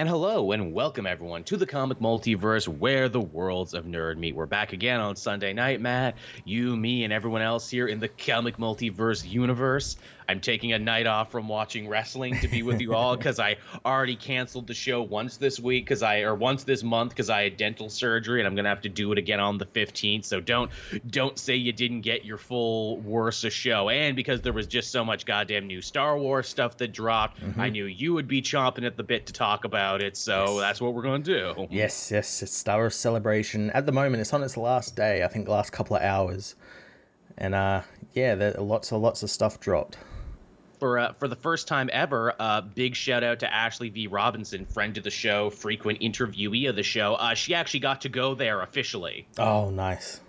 And hello and welcome everyone to the comic multiverse where the worlds of nerd meet. We're back again on Sunday night, Matt. You, me, and everyone else here in the comic multiverse universe. I'm taking a night off from watching wrestling to be with you all because I already canceled the show once this week because I or once this month because I had dental surgery and I'm gonna have to do it again on the 15th. So don't don't say you didn't get your full worst of show. And because there was just so much goddamn new Star Wars stuff that dropped, I knew you would be chomping at the bit to talk about it. So Yes. that's what we're gonna do. Yes, yes, it's Star Wars Celebration. At the moment, it's on its last day. I think the last couple of hours, and uh, yeah, there lots of lots of stuff dropped. For uh, for the first time ever, uh, big shout out to Ashley V. Robinson, friend of the show, frequent interviewee of the show. Uh, she actually got to go there officially. Oh, nice.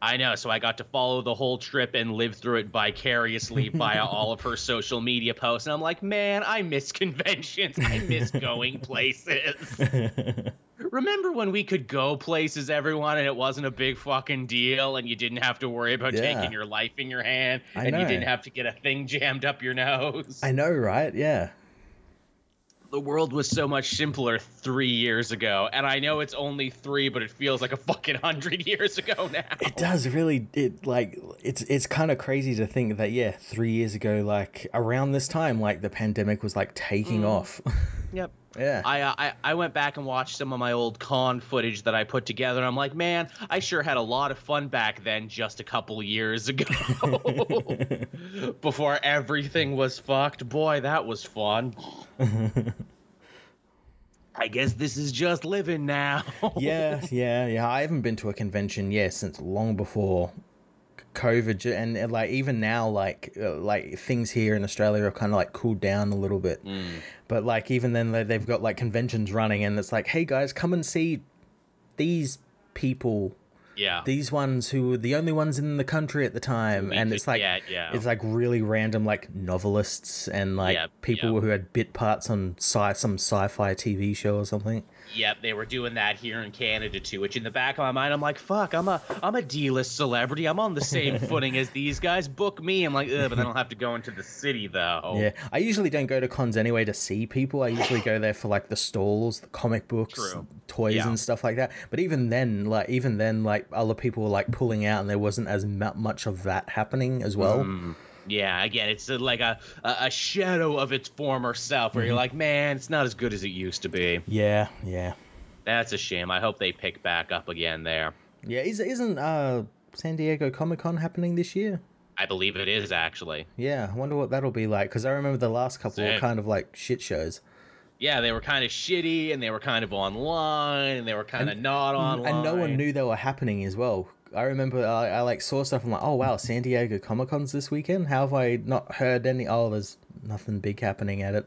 I know, so I got to follow the whole trip and live through it vicariously via all of her social media posts. And I'm like, man, I miss conventions. I miss going places. Remember when we could go places, everyone, and it wasn't a big fucking deal, and you didn't have to worry about Yeah. taking your life in your hand, I and you didn't have to get a thing jammed up your nose. I know, right? Yeah. The world was so much simpler three years ago, and I know it's only three, but it feels like a fucking hundred years ago now. It does really. It like it's it's kind of crazy to think that yeah, three years ago, like around this time, like the pandemic was like taking mm. off. Yep. Yeah. I, uh, I I went back and watched some of my old con footage that I put together, and I'm like, man, I sure had a lot of fun back then, just a couple years ago, before everything was fucked. Boy, that was fun. I guess this is just living now. yeah, yeah, yeah. I haven't been to a convention yeah since long before COVID, and, like even now, like uh, like things here in Australia are kind of like cooled down a little bit. But like even then, they- they've got like conventions running, and it's like, hey guys, come and see these people. yeah. These ones who were the only ones in the country at the time, We and it's like get, yeah. it's like really random, like novelists and like Yeah, people yeah. who had bit parts on sci some sci-fi TV show or something. Yep, they were doing that here in Canada too. Which in the back of my mind, I'm like, "Fuck, I'm a I'm a D-list celebrity. I'm on the same footing as these guys. Book me." I'm like, but I don't have to go into the city though. Yeah, I usually don't go to cons anyway to see people. I usually go there for like the stalls, the comic books, True. toys, Yeah. and stuff like that. But even then, like even then, like other people were like pulling out, and there wasn't as much of that happening as well. Mm. Yeah, again, it's like a, a shadow of its former self, where you're like, "Man, it's not as good as it used to be." Yeah, yeah, That's a shame. I hope they pick back up again there. yeah. Is isn't uh San Diego Comic Con happening this year? I believe it is actually. Yeah, I wonder what that'll be like because I remember the last couple were kind of like shit shows. Yeah, they were kind of shitty, and they were kind of online, and they were kind of not online, and no one knew they were happening as well. I remember I, I like saw stuff. I'm like, oh wow, San Diego Comic Con's this weekend. How have I not heard any? Oh, there's nothing big happening at it.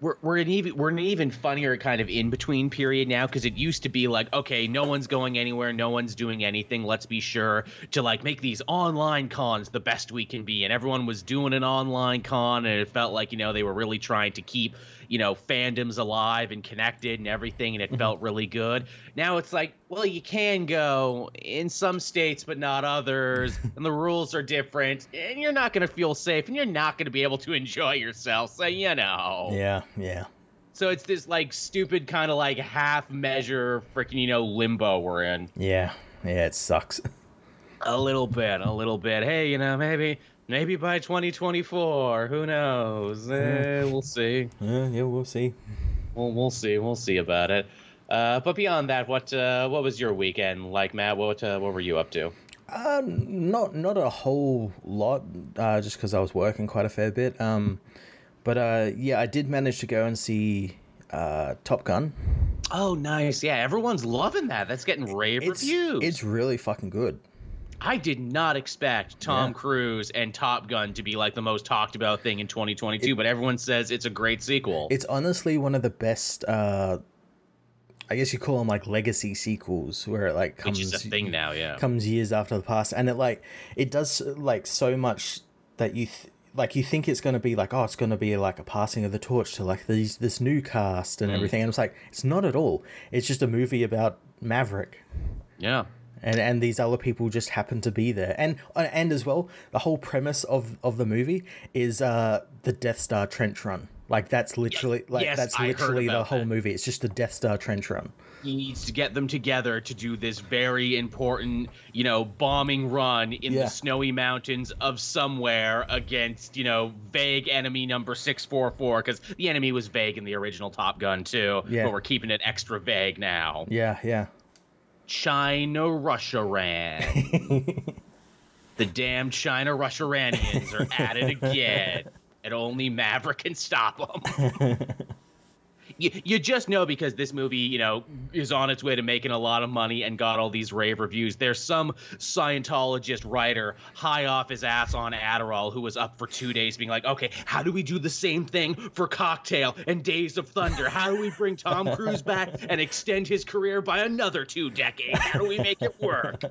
we're we're an even we're an even funnier kind of in between period now because it used to be like okay no one's going anywhere no one's doing anything let's be sure to like make these online cons the best we can be and everyone was doing an online con and it felt like you know they were really trying to keep you know fandoms alive and connected and everything and it mm-hmm. felt really good now it's like well you can go in some states but not others and the rules are different and you're not going to feel safe and you're not going to be able to enjoy yourself so you know Yeah, yeah. so it's this like stupid kind of like half measure freaking you know limbo we're in. Yeah, yeah, it sucks. A little bit, a little bit. Hey, you know, maybe maybe by 2024, who knows? Eh, we'll see. Uh, yeah, we'll see. We'll we'll see. We'll see about it. Uh, but beyond that, what uh, what was your weekend like, Matt? What uh, what were you up to? Uh, not not a whole lot, uh, just because I was working quite a fair bit. Um, but uh, yeah, I did manage to go and see uh, Top Gun. Oh, nice. Yeah, everyone's loving that. That's getting rave It's reviews. it's really fucking good. I did not expect Tom Yeah. Cruise and Top Gun to be like the most talked about thing in 2022, but everyone says it's a great sequel. It's honestly one of the best. Uh, I guess you call them like legacy sequels, where it like which comes is a thing now, yeah. comes years after the past, and it like it does like so much that you. Th- like you think it's going to be like oh it's going to be like a passing of the torch to like these this new cast Mm. and everything and it's like it's not at all it's just a movie about maverick Yeah. And and these other people just happen to be there and and as well the whole premise of of the movie is uh the death star trench run Like that's literally like yes, that's literally the whole that. movie. It's just the Death Star trench run. he needs to get them together to do this very important, you know, bombing run in Yeah. the snowy mountains of somewhere against, you know, vague enemy number 644 because the enemy was vague in the original Top Gun too, Yeah. but we're keeping it extra vague now. Yeah, yeah. China Russia ran. the damn China Russia Ranians are at it again, and only Maverick can stop them. you, you just know because this movie, you know, mm-hmm. is on its way to making a lot of money and got all these rave reviews. There's some Scientologist writer high off his ass on Adderall who was up for two days being like, okay, how do we do the same thing for Cocktail and Days of Thunder? How do we bring Tom Cruise back and extend his career by another two decades? How do we make it work?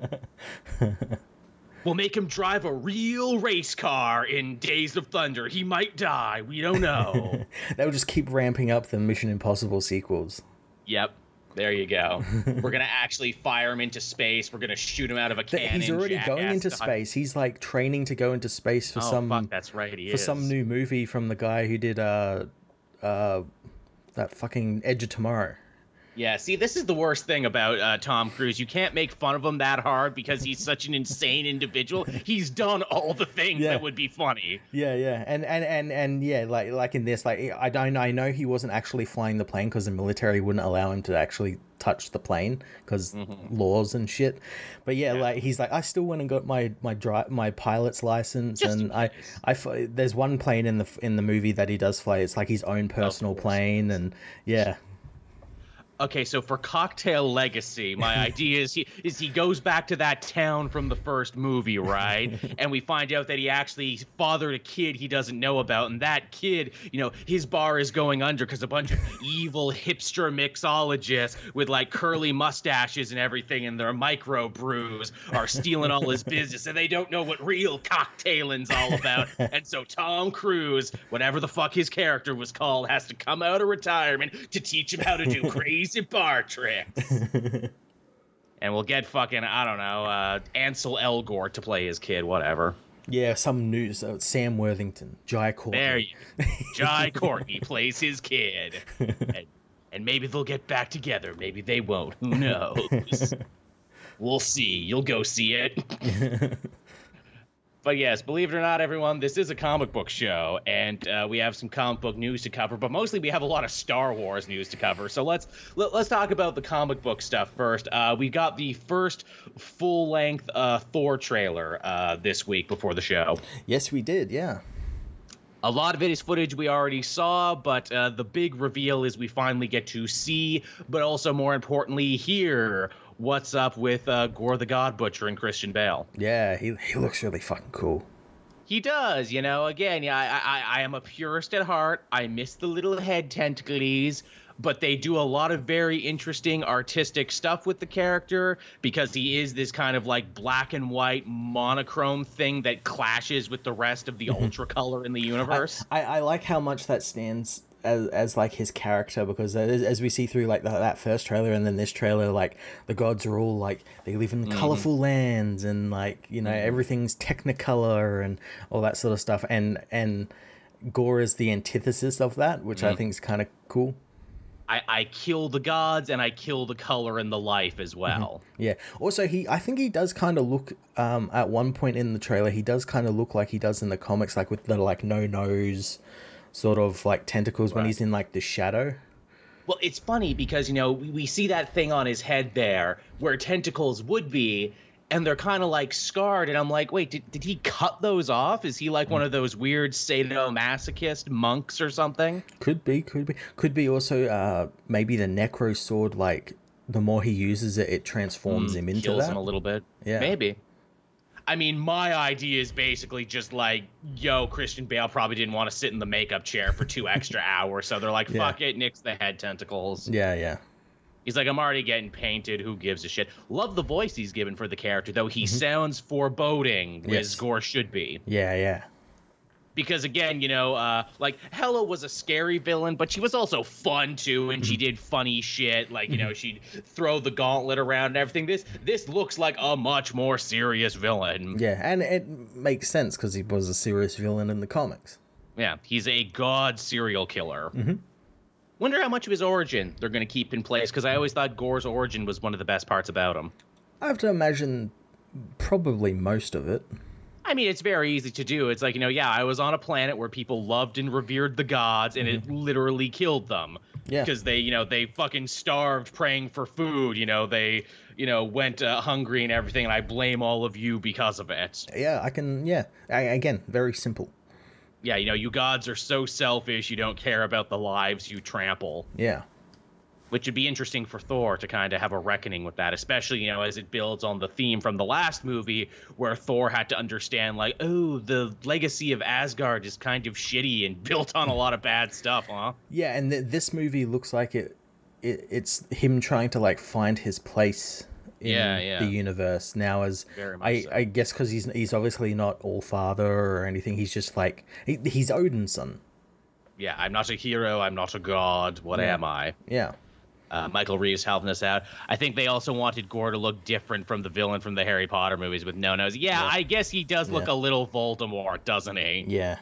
We'll make him drive a real race car in Days of Thunder. He might die. We don't know. They'll just keep ramping up the Mission Impossible sequels. Yep. There you go. We're gonna actually fire him into space. We're gonna shoot him out of a cannon. He's already going into space. He's like training to go into space for Oh some fuck, that's right. He for is. some new movie from the guy who did uh uh that fucking Edge of Tomorrow. Yeah. See, this is the worst thing about uh, Tom Cruise. You can't make fun of him that hard because he's such an insane individual. He's done all the things Yeah. that would be funny. Yeah, yeah, and and and and yeah, like like in this, like I don't, I know he wasn't actually flying the plane because the military wouldn't allow him to actually touch the plane because laws and shit. But yeah, Yeah. like he's like, I still went and got my my dri- my pilot's license, Just and I. I there's one plane in the in the movie that he does fly. It's like his own personal plane, and yeah, Okay, so for Cocktail Legacy, my idea is he is he goes back to that town from the first movie, right? and we find out that he actually fathered a kid he doesn't know about, and that kid, you know, his bar is going under because a bunch of evil hipster mixologists with like curly mustaches and everything, and their micro brews are stealing all his business, and they don't know what real cocktailing's all about. and so Tom Cruise, whatever the fuck his character was called, has to come out of retirement to teach him how to do crazy bar tricks. and we'll get fucking I don't know uh, Ansel Elgort to play his kid, whatever. yeah, some news. Uh, Sam Worthington, Jai Courtney. There you, Jai Courtney plays his kid, and, and maybe they'll get back together. Maybe they won't. Who knows? we'll see. You'll go see it. But yes, believe it or not, everyone, this is a comic book show, and uh, we have some comic book news to cover. But mostly, we have a lot of Star Wars news to cover. So let's let, let's talk about the comic book stuff first. Uh, we got the first full length uh, Thor trailer uh, this week before the show. Yes, we did. Yeah. A lot of it is footage we already saw, but uh, the big reveal is we finally get to see, but also more importantly, hear what's up with uh, Gorr the God Butcher and Christian Bale. Yeah, he he looks really fucking cool. He does, you know. Again, yeah, I, I, I am a purist at heart. I miss the little head tentacles, but they do a lot of very interesting artistic stuff with the character because he is this kind of like black and white monochrome thing that clashes with the rest of the ultra color in the universe. I, I like how much that stands as, as like his character because as, as we see through like the, that first trailer and then this trailer like the gods are all like they live in mm-hmm. colorful lands and like you know mm-hmm. everything's technicolor and all that sort of stuff. And and Gorr is the antithesis of that which i mm-hmm. think is kind of cool. I, I kill the gods and I kill the color and the life as well. yeah. Also he i think he does kind of look um at one point in the trailer he does kind of look like he does in the comics like with the like no nose sort of like tentacles when he's in like the shadow Well, it's funny because, you know, we, we see that thing on his head there where tentacles would be, and they're kind of like scarred. And I'm like, wait, did, did he cut those off? Is he like one of those weird sadomasochist monks or something? Could be, could be, could be also uh maybe the necro sword. Like the more he uses it, it transforms him into Mm, Kills that. him a little bit. Yeah. Maybe. I mean, my idea is basically just like, yo, Christian Bale probably didn't want to sit in the makeup chair for two extra hours. So they're like, Yeah. fuck it, nix the head tentacles. Yeah, yeah, He's like, I'm already getting painted. Who gives a shit? Love the voice he's given for the character, though. He sounds foreboding, Mm-hmm. Yes. as Gorr should be. yeah, yeah. Because again, you know, uh, like Hela was a scary villain, but she was also fun too, and she Mm-hmm. did funny shit. Like you know, she'd throw the gauntlet around and everything. This this looks like a much more serious villain. Yeah, and it makes sense because he was a serious villain in the comics. Yeah, he's a god serial killer. Mm-hmm. Wonder how much of his origin they're going to keep in place because I always thought Gorr's origin was one of the best parts about him. I have to imagine probably most of it. I mean, it's very easy to do. It's like, you know, yeah, I was on a planet where people loved and revered the gods and it literally killed them. Yeah. Because they, you know, they fucking starved praying for food. You know, they, you know, went uh, hungry and everything. And I blame all of you because of it. Yeah, I can. Yeah, I, again, very simple. Yeah, you know, you gods are so selfish. You don't care about the lives you trample. Yeah, which would be interesting for Thor to kind of have a reckoning with that, especially you know as it builds on the theme from the last movie where Thor had to understand like, oh, the legacy of Asgard is kind of shitty and built on a lot of bad stuff, huh? yeah, and th- this movie looks like it, it. It's him trying to like find his place in Yeah, yeah. the universe now. As I, so. I guess because he's he's obviously not all father or anything. He's just like he, he's Odin's son. Yeah, I'm not a hero. I'm not a god. What Yeah. am I? Yeah, Uh, Michael Reeves helping us out. I think they also wanted Gorr to look different from the villain from the Harry Potter movies with no nose. Yeah, Yeah. I guess he does look Yeah. a little Voldemort, doesn't he? yeah.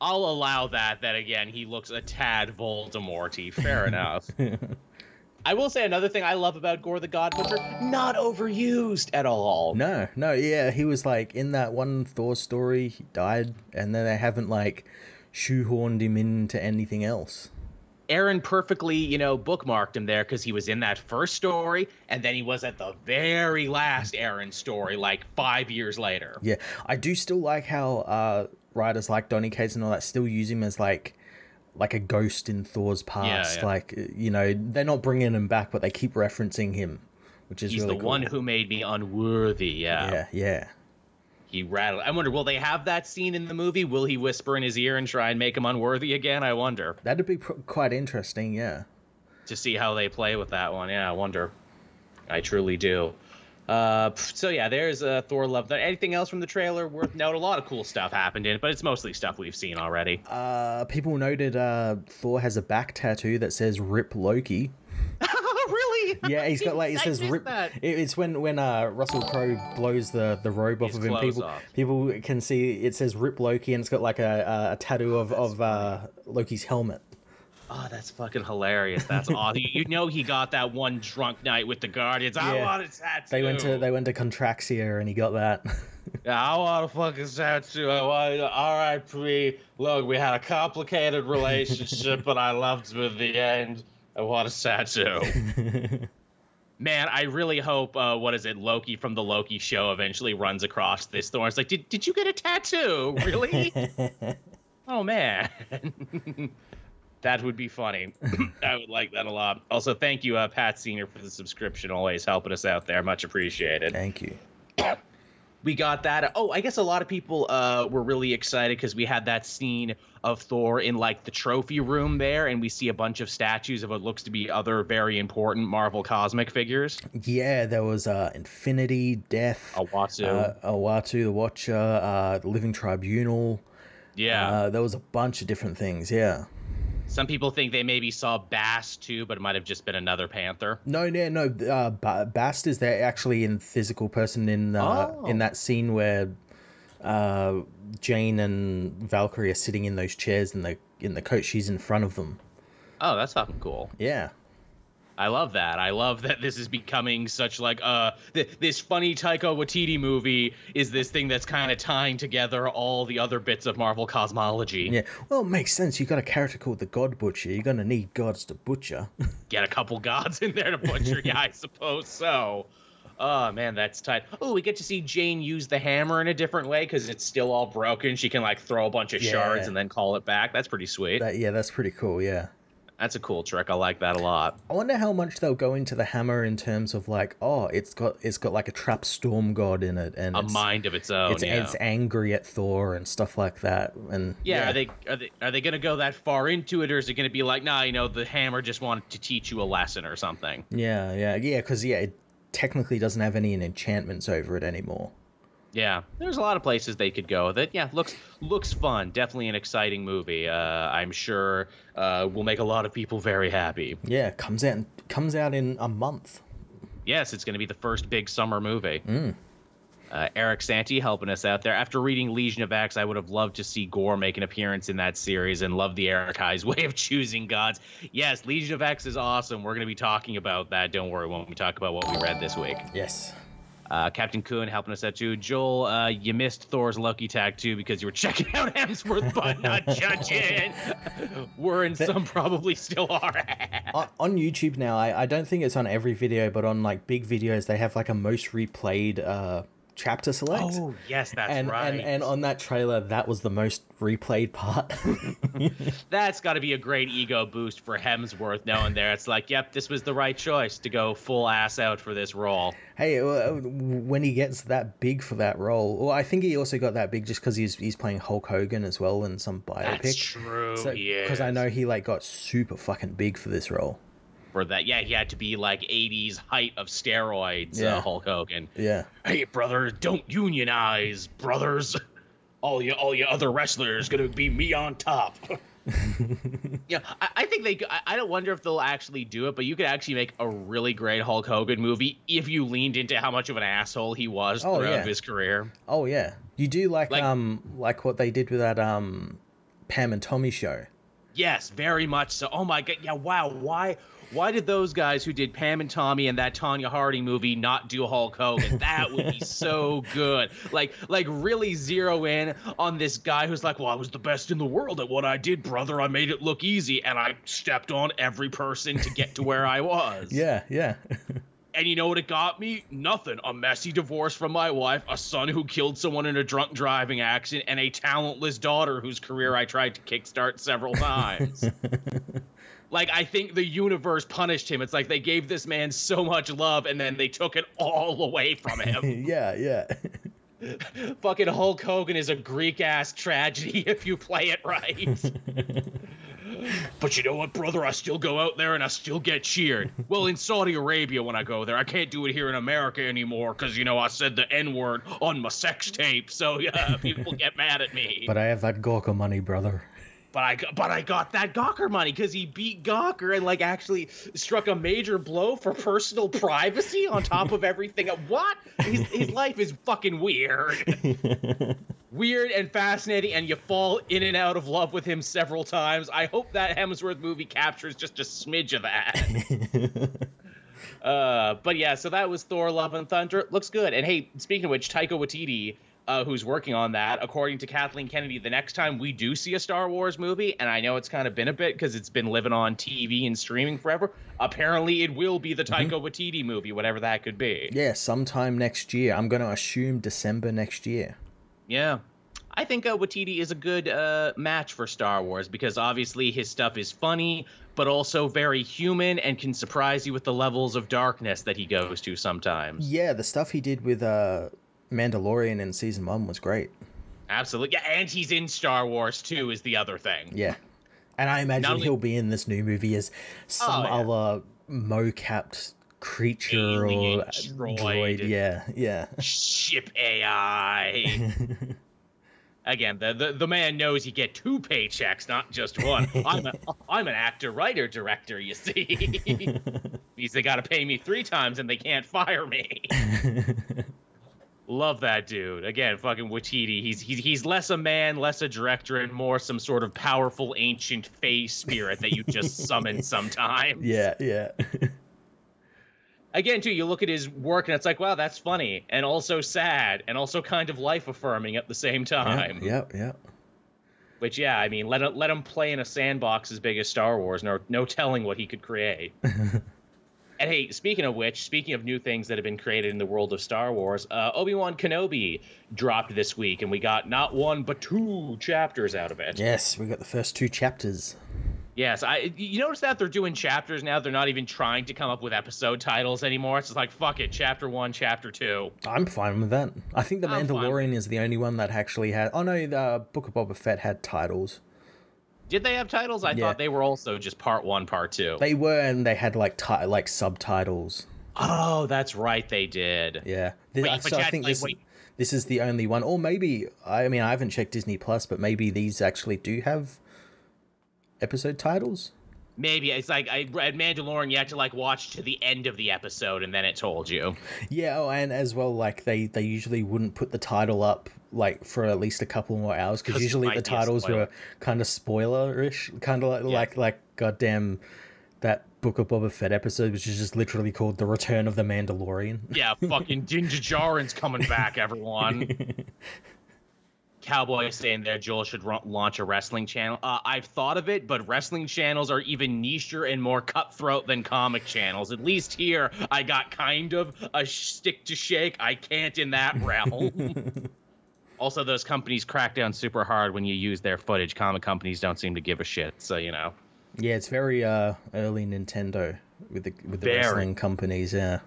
I'll allow that. That again, he looks a tad Voldemorty. Fair enough. I will say another thing I love about Gorr the God Butcher: not overused at all. No, no, yeah, he was like in that one Thor story, he died, and then they haven't like shoehorned him into anything else. Aaron perfectly, you know, bookmarked him there because he was in that first story, and then he was at the very last Aaron story, like five years later. Yeah, I do still like how uh, writers like Donny Cates and all that still use him as like like a ghost in Thor's past. yeah. Like you know, they're not bringing him back, but they keep referencing him, which is He's really the cool. one who made me unworthy. Yeah. Yeah, yeah. He rattled. I wonder, will they have that scene in the movie? Will he whisper in his ear and try and make him unworthy again? I wonder. That'd be pr- quite interesting. Yeah. to see how they play with that one. Yeah, I wonder. I truly do. Uh, so yeah, there's uh, Thor Love. Thunder. Anything else from the trailer worth note? A lot of cool stuff happened in it, but it's mostly stuff we've seen already. Uh, people noted uh, Thor has a back tattoo that says "Rip Loki." Really? Yeah, he's got like it says rip. that. it- It's when when uh Russell Crowe blows the the robe off His of him. People off. people can see it says "Rip Loki" and it's got like a a, a tattoo of of uh, Loki's helmet. Oh, that's fucking hilarious. That's awesome. You know he got that one drunk night with the Guardians. I Yeah. want a tattoo. They went to they went to Contraxia and he got that. Yeah, I want a fucking tattoo. I want R.I.P. Look, we had a complicated relationship, but I loved him in the end. Want a tattoo. Man, I really hope uh, what is it, Loki from the Loki show eventually runs across this Thor. It's like, did did you get a tattoo? Really? oh man. that would be funny. I would like that a lot. Also, thank you, uh, Pat Senior, for the subscription. Always helping us out there. Much appreciated Thank you. we got that. Oh, I guess a lot of people uh, were really excited because we had that scene of Thor in like the trophy room there, and we see a bunch of statues of what looks to be other very important Marvel cosmic figures. Yeah, there was uh, Infinity, Death, Awatsu. uh, Uatu, the Watcher, uh, the Living Tribunal. yeah. Uh, there was a bunch of different things. Yeah. Some people think they maybe saw Bast too, but it might have just been another Panther. No, no, no. Uh, Bast is there actually in physical person in uh, Oh. in that scene where uh, Jane and Valkyrie are sitting in those chairs in the in the coach. She's in front of them. Oh, that's fucking cool. Yeah, I love that. I love that this is becoming such like uh th- this funny Taika Waititi movie is this thing that's kind of tying together all the other bits of Marvel cosmology. yeah. Well, it makes sense. You got a character called the God Butcher. You're gonna need gods to butcher. get a couple gods in there to butcher. yeah, I suppose so. Oh man, that's tight. Oh, we get to see Jane use the hammer in a different way because it's still all broken. She can like throw a bunch of Yeah. shards and then call it back. That's pretty sweet. that, yeah, that's pretty cool. Yeah. That's a cool trick. I like that a lot. I wonder how much they'll go into the hammer in terms of like, oh, it's got it's got like a trap storm god in it, and A mind of its own. it's, yeah. it's angry at Thor and stuff like that. And yeah, are they are they are they gonna go that far into it, or is it gonna be like, nah, you know, the hammer just wanted to teach you a lesson or something? Yeah, yeah, yeah. Because yeah, it technically doesn't have any enchantments over it anymore. Yeah, there's a lot of places they could go That. Yeah, looks looks fun. Definitely an exciting movie. Uh, I'm sure uh, will make a lot of people very happy. Yeah, comes out comes out in a month. Yes, it's going to be the first big summer movie. Uh, Eric Santi helping us out there. After reading Legion of X, I would have loved to see Gorr make an appearance in that series and love the Eric High's way of choosing gods. Yes, Legion of X is awesome. We're going to be talking about that. Don't worry when we talk about what we read this week. Yes. Uh, Captain Kuhn helping us out too. Joel, uh, you missed Thor's Lucky Tag too because you were checking out Hemsworth but not judging. We're in some probably still are. on, on YouTube now, I, I don't think it's on every video, but on like big videos, they have like a most replayed uh, chapter select. Oh yes, that's and, right. and and on that trailer, that was the most replayed part. That's got to be a great ego boost for Hemsworth knowing there. It's like, yep, this was the right choice to go full ass out for this role. hey, uh, when he gets that big for that role, well, I think he also got that big just because he's he's playing Hulk Hogan as well in some biopic. That's true. So, Because I know he like got super fucking big for this role. For that. Yeah, he had to be like 80s height of steroids, Yeah. uh, Hulk Hogan. Yeah. Hey, brother, don't unionize, brothers. All you, all you other wrestlers gonna be me on top. yeah, I, I think they. I, I don't wonder if they'll actually do it, but you could actually make a really great Hulk Hogan movie if you leaned into how much of an asshole he was Oh, throughout yeah. his career. Oh yeah. You do like, Like- um like what they did with that um Pam and Tommy show. Yes, very much so. Oh my god, yeah, wow. Why why did those guys who did Pam and Tommy and that Tonya Harding movie not do Hulk Hogan? That would be so good. Like like really zero in on this guy who's like, "Well, I was the best in the world at what I did, brother. I made it look easy and I stepped on every person to get to where I was." Yeah, yeah. And you know what it got me? Nothing. A messy divorce from my wife, a son who killed someone in a drunk driving accident, and a talentless daughter whose career I tried to kickstart several times. Like, I think the universe punished him. It's like they gave this man so much love and then they took it all away from him. yeah, yeah. Fucking Hulk Hogan is a Greek ass tragedy if you play it right. but you know what, brother? I still go out there and I still get cheered. Well, in Saudi Arabia when I go there, I can't do it here in America anymore because you know I said the N word on my sex tape, so yeah, people get mad at me. but I have that Gawker money, brother. But I got, but I got that Gawker money because he beat Gawker and like actually struck a major blow for personal privacy on top of everything. What? His, his life is fucking weird. weird and fascinating, and you fall in and out of love with him several times. I hope that Hemsworth movie captures just a smidge of that. Uh, but yeah, so that was Thor: Love and Thunder. Looks good. And hey, speaking of which, Taika Waititi, uh, who's working on that, according to Kathleen Kennedy, the next time we do see a Star Wars movie, and I know it's kind of been a bit because it's been living on TV and streaming forever. Apparently, it will be the Taika Waititi movie, whatever that could be. yeah, sometime next year. I'm going to assume December next year. Yeah. I think uh, Waititi is a good uh, match for Star Wars because obviously his stuff is funny, but also very human and can surprise you with the levels of darkness that he goes to sometimes. Yeah, the stuff he did with uh Mandalorian in season 1 was great. Absolutely. Yeah, and he's in Star Wars too, is the other thing. Yeah. And I imagine only- he'll be in this new movie as some Oh, yeah. other mo-capped creature Alien or droid. Yeah, yeah. Ship AI. Again, the, the the man knows you get two paychecks, not just one. I'm a, I'm an actor, writer, director. You see, means they got to pay me three times and they can't fire me. Love that dude. Again, fucking Waititi. He's he's he's less a man, less a director, and more some sort of powerful ancient fey spirit that you just summon sometimes. yeah, yeah. again too you look at his work and it's like wow that's funny and also sad and also kind of life affirming at the same time Yep, yep. which yeah i mean let him let him play in a sandbox as big as star wars no no telling what he could create and hey speaking of which speaking of new things that have been created in the world of star wars uh, obi-wan kenobi dropped this week and we got not one but two chapters out of it Yes, we got the first two chapters. Yes, I. You notice that they're doing chapters now. They're not even trying to come up with episode titles anymore. It's just like fuck it, chapter one, chapter two. I'm fine with that. I think the I'm fine. Mandalorian is the only one that actually had. Oh no, the Book of Boba Fett had titles. Did they have titles? I Yeah. thought they were also just part one, part two. They were, and they had like ti- like subtitles. oh, that's right, they did. Yeah. This, Wait, so I think this wait. this is the only one, or maybe I mean I haven't checked Disney Plus, but maybe these actually do have episode titles. Maybe it's like I read Mandalorian. You had to like watch to the end of the episode, and then it told you. Yeah, oh, and as well, like they they usually wouldn't put the title up like for at least a couple more hours because usually the titles were kind of spoiler-ish, kind of like Yeah. like like goddamn that Book of Boba Fett episode, which is just literally called "The Return of the Mandalorian." Yeah, fucking Din Djarin's coming back, everyone. Cowboy is saying there Joel should ru- launch a wrestling channel. Uh, I've thought of it, but wrestling channels are even nicher and more cutthroat than comic channels. At least here, I got kind of a sh- stick to shake. I can't in that realm. also, those companies crack down super hard when you use their footage. Comic companies don't seem to give a shit, so you know. Yeah, it's very uh early Nintendo with the with the Very. wrestling companies. Yeah.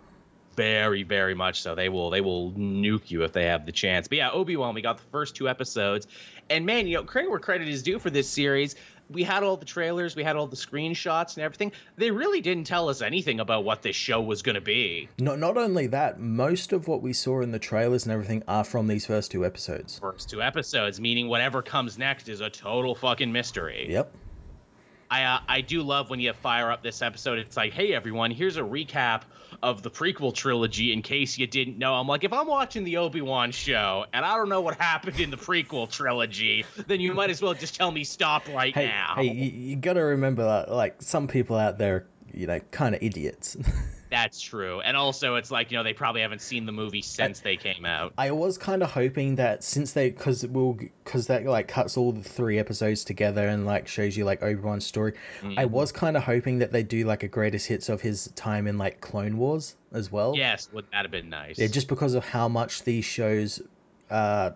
Very very much so. They will they will nuke you if they have the chance. But yeah obi-wan we got the first two episodes. And man you know credit where credit is due for this series. We had all the trailers we had all the screenshots and everything. They really didn't tell us anything about what this show was going to be. Not not only that, most of what we saw in the trailers and everything are from these first two episodes. first two episodes meaning whatever comes next is a total fucking mystery. Yep. I uh, I do love when you fire up this episode. It's like, hey everyone, here's a recap of the prequel trilogy in case you didn't know. I'm like, if I'm watching the Obi Wan show and I don't know what happened in the prequel trilogy, then you might as well just tell me stop right Hey, now. hey, you, you gotta remember that like some people out there, you know, kind of idiots. That's true. And also, it's like you know they probably haven't seen the movie since they came out. I was kind of hoping that since they, because we'll, because that like cuts all the three episodes together and like shows you like Obi Wan's story. I Mm-hmm. was kind of hoping that they do like a greatest hits of his time in like Clone Wars as well. Yes, would that have been nice? Yeah, just because of how much these shows, uh,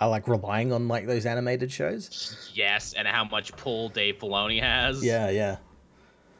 are like relying on like those animated shows. yes, and how much pull Dave Filoni has. Yeah, yeah.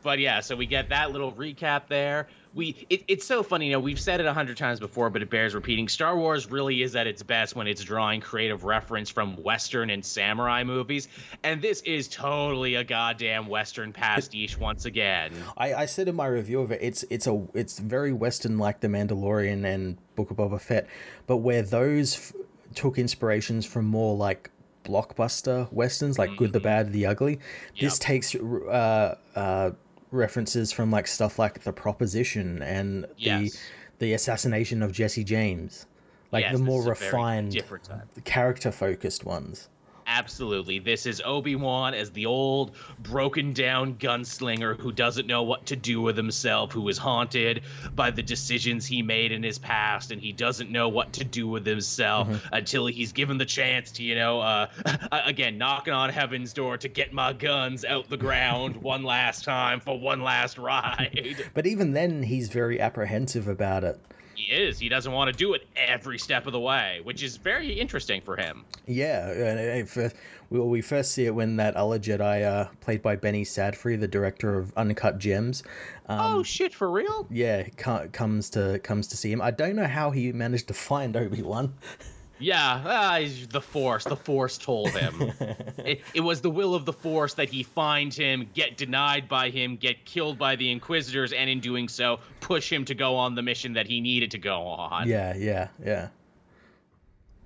but yeah, so we get that little recap there. We it, it's so funny, you know, we've said it a hundred times before, but it bears repeating. Star Wars really is at its best when it's drawing creative reference from Western and samurai movies, and this is totally a goddamn Western pastiche once again. I, I said in my review of it, it's it's a it's very Western like The Mandalorian and Book of Boba Fett, but where those f- took inspirations from more like blockbuster westerns, like Good, the Bad, the Ugly. This takes uh, uh, references from like stuff like The Proposition and Yes. the the assassination of Jesse James, like Yes, the more is a very refined, different type. character focused ones. Absolutely. This is Obi-Wan as the old broken down gunslinger who doesn't know what to do with himself, who is haunted by the decisions he made in his past and he doesn't know what to do with himself until he's given the chance to, you know, uh again, knocking on heaven's door to get my guns out the ground one last time for one last ride. But even then, he's very apprehensive about it. Is. He doesn't want to do it every step of the way, which is very interesting for him. Yeah, and it- first, we, we first see it when that other Jedi, uh, played by Benny Safdie, the director of Uncut Gems, um, oh shit, for real? yeah, co- comes to comes to see him. I don't know how he managed to find Obi Wan. Yeah, ah, he's the Force. The Force told him. it, it was the will of the Force that he find him, get denied by him, get killed by the Inquisitors, and in doing so, push him to go on the mission that he needed to go on. yeah, yeah, yeah.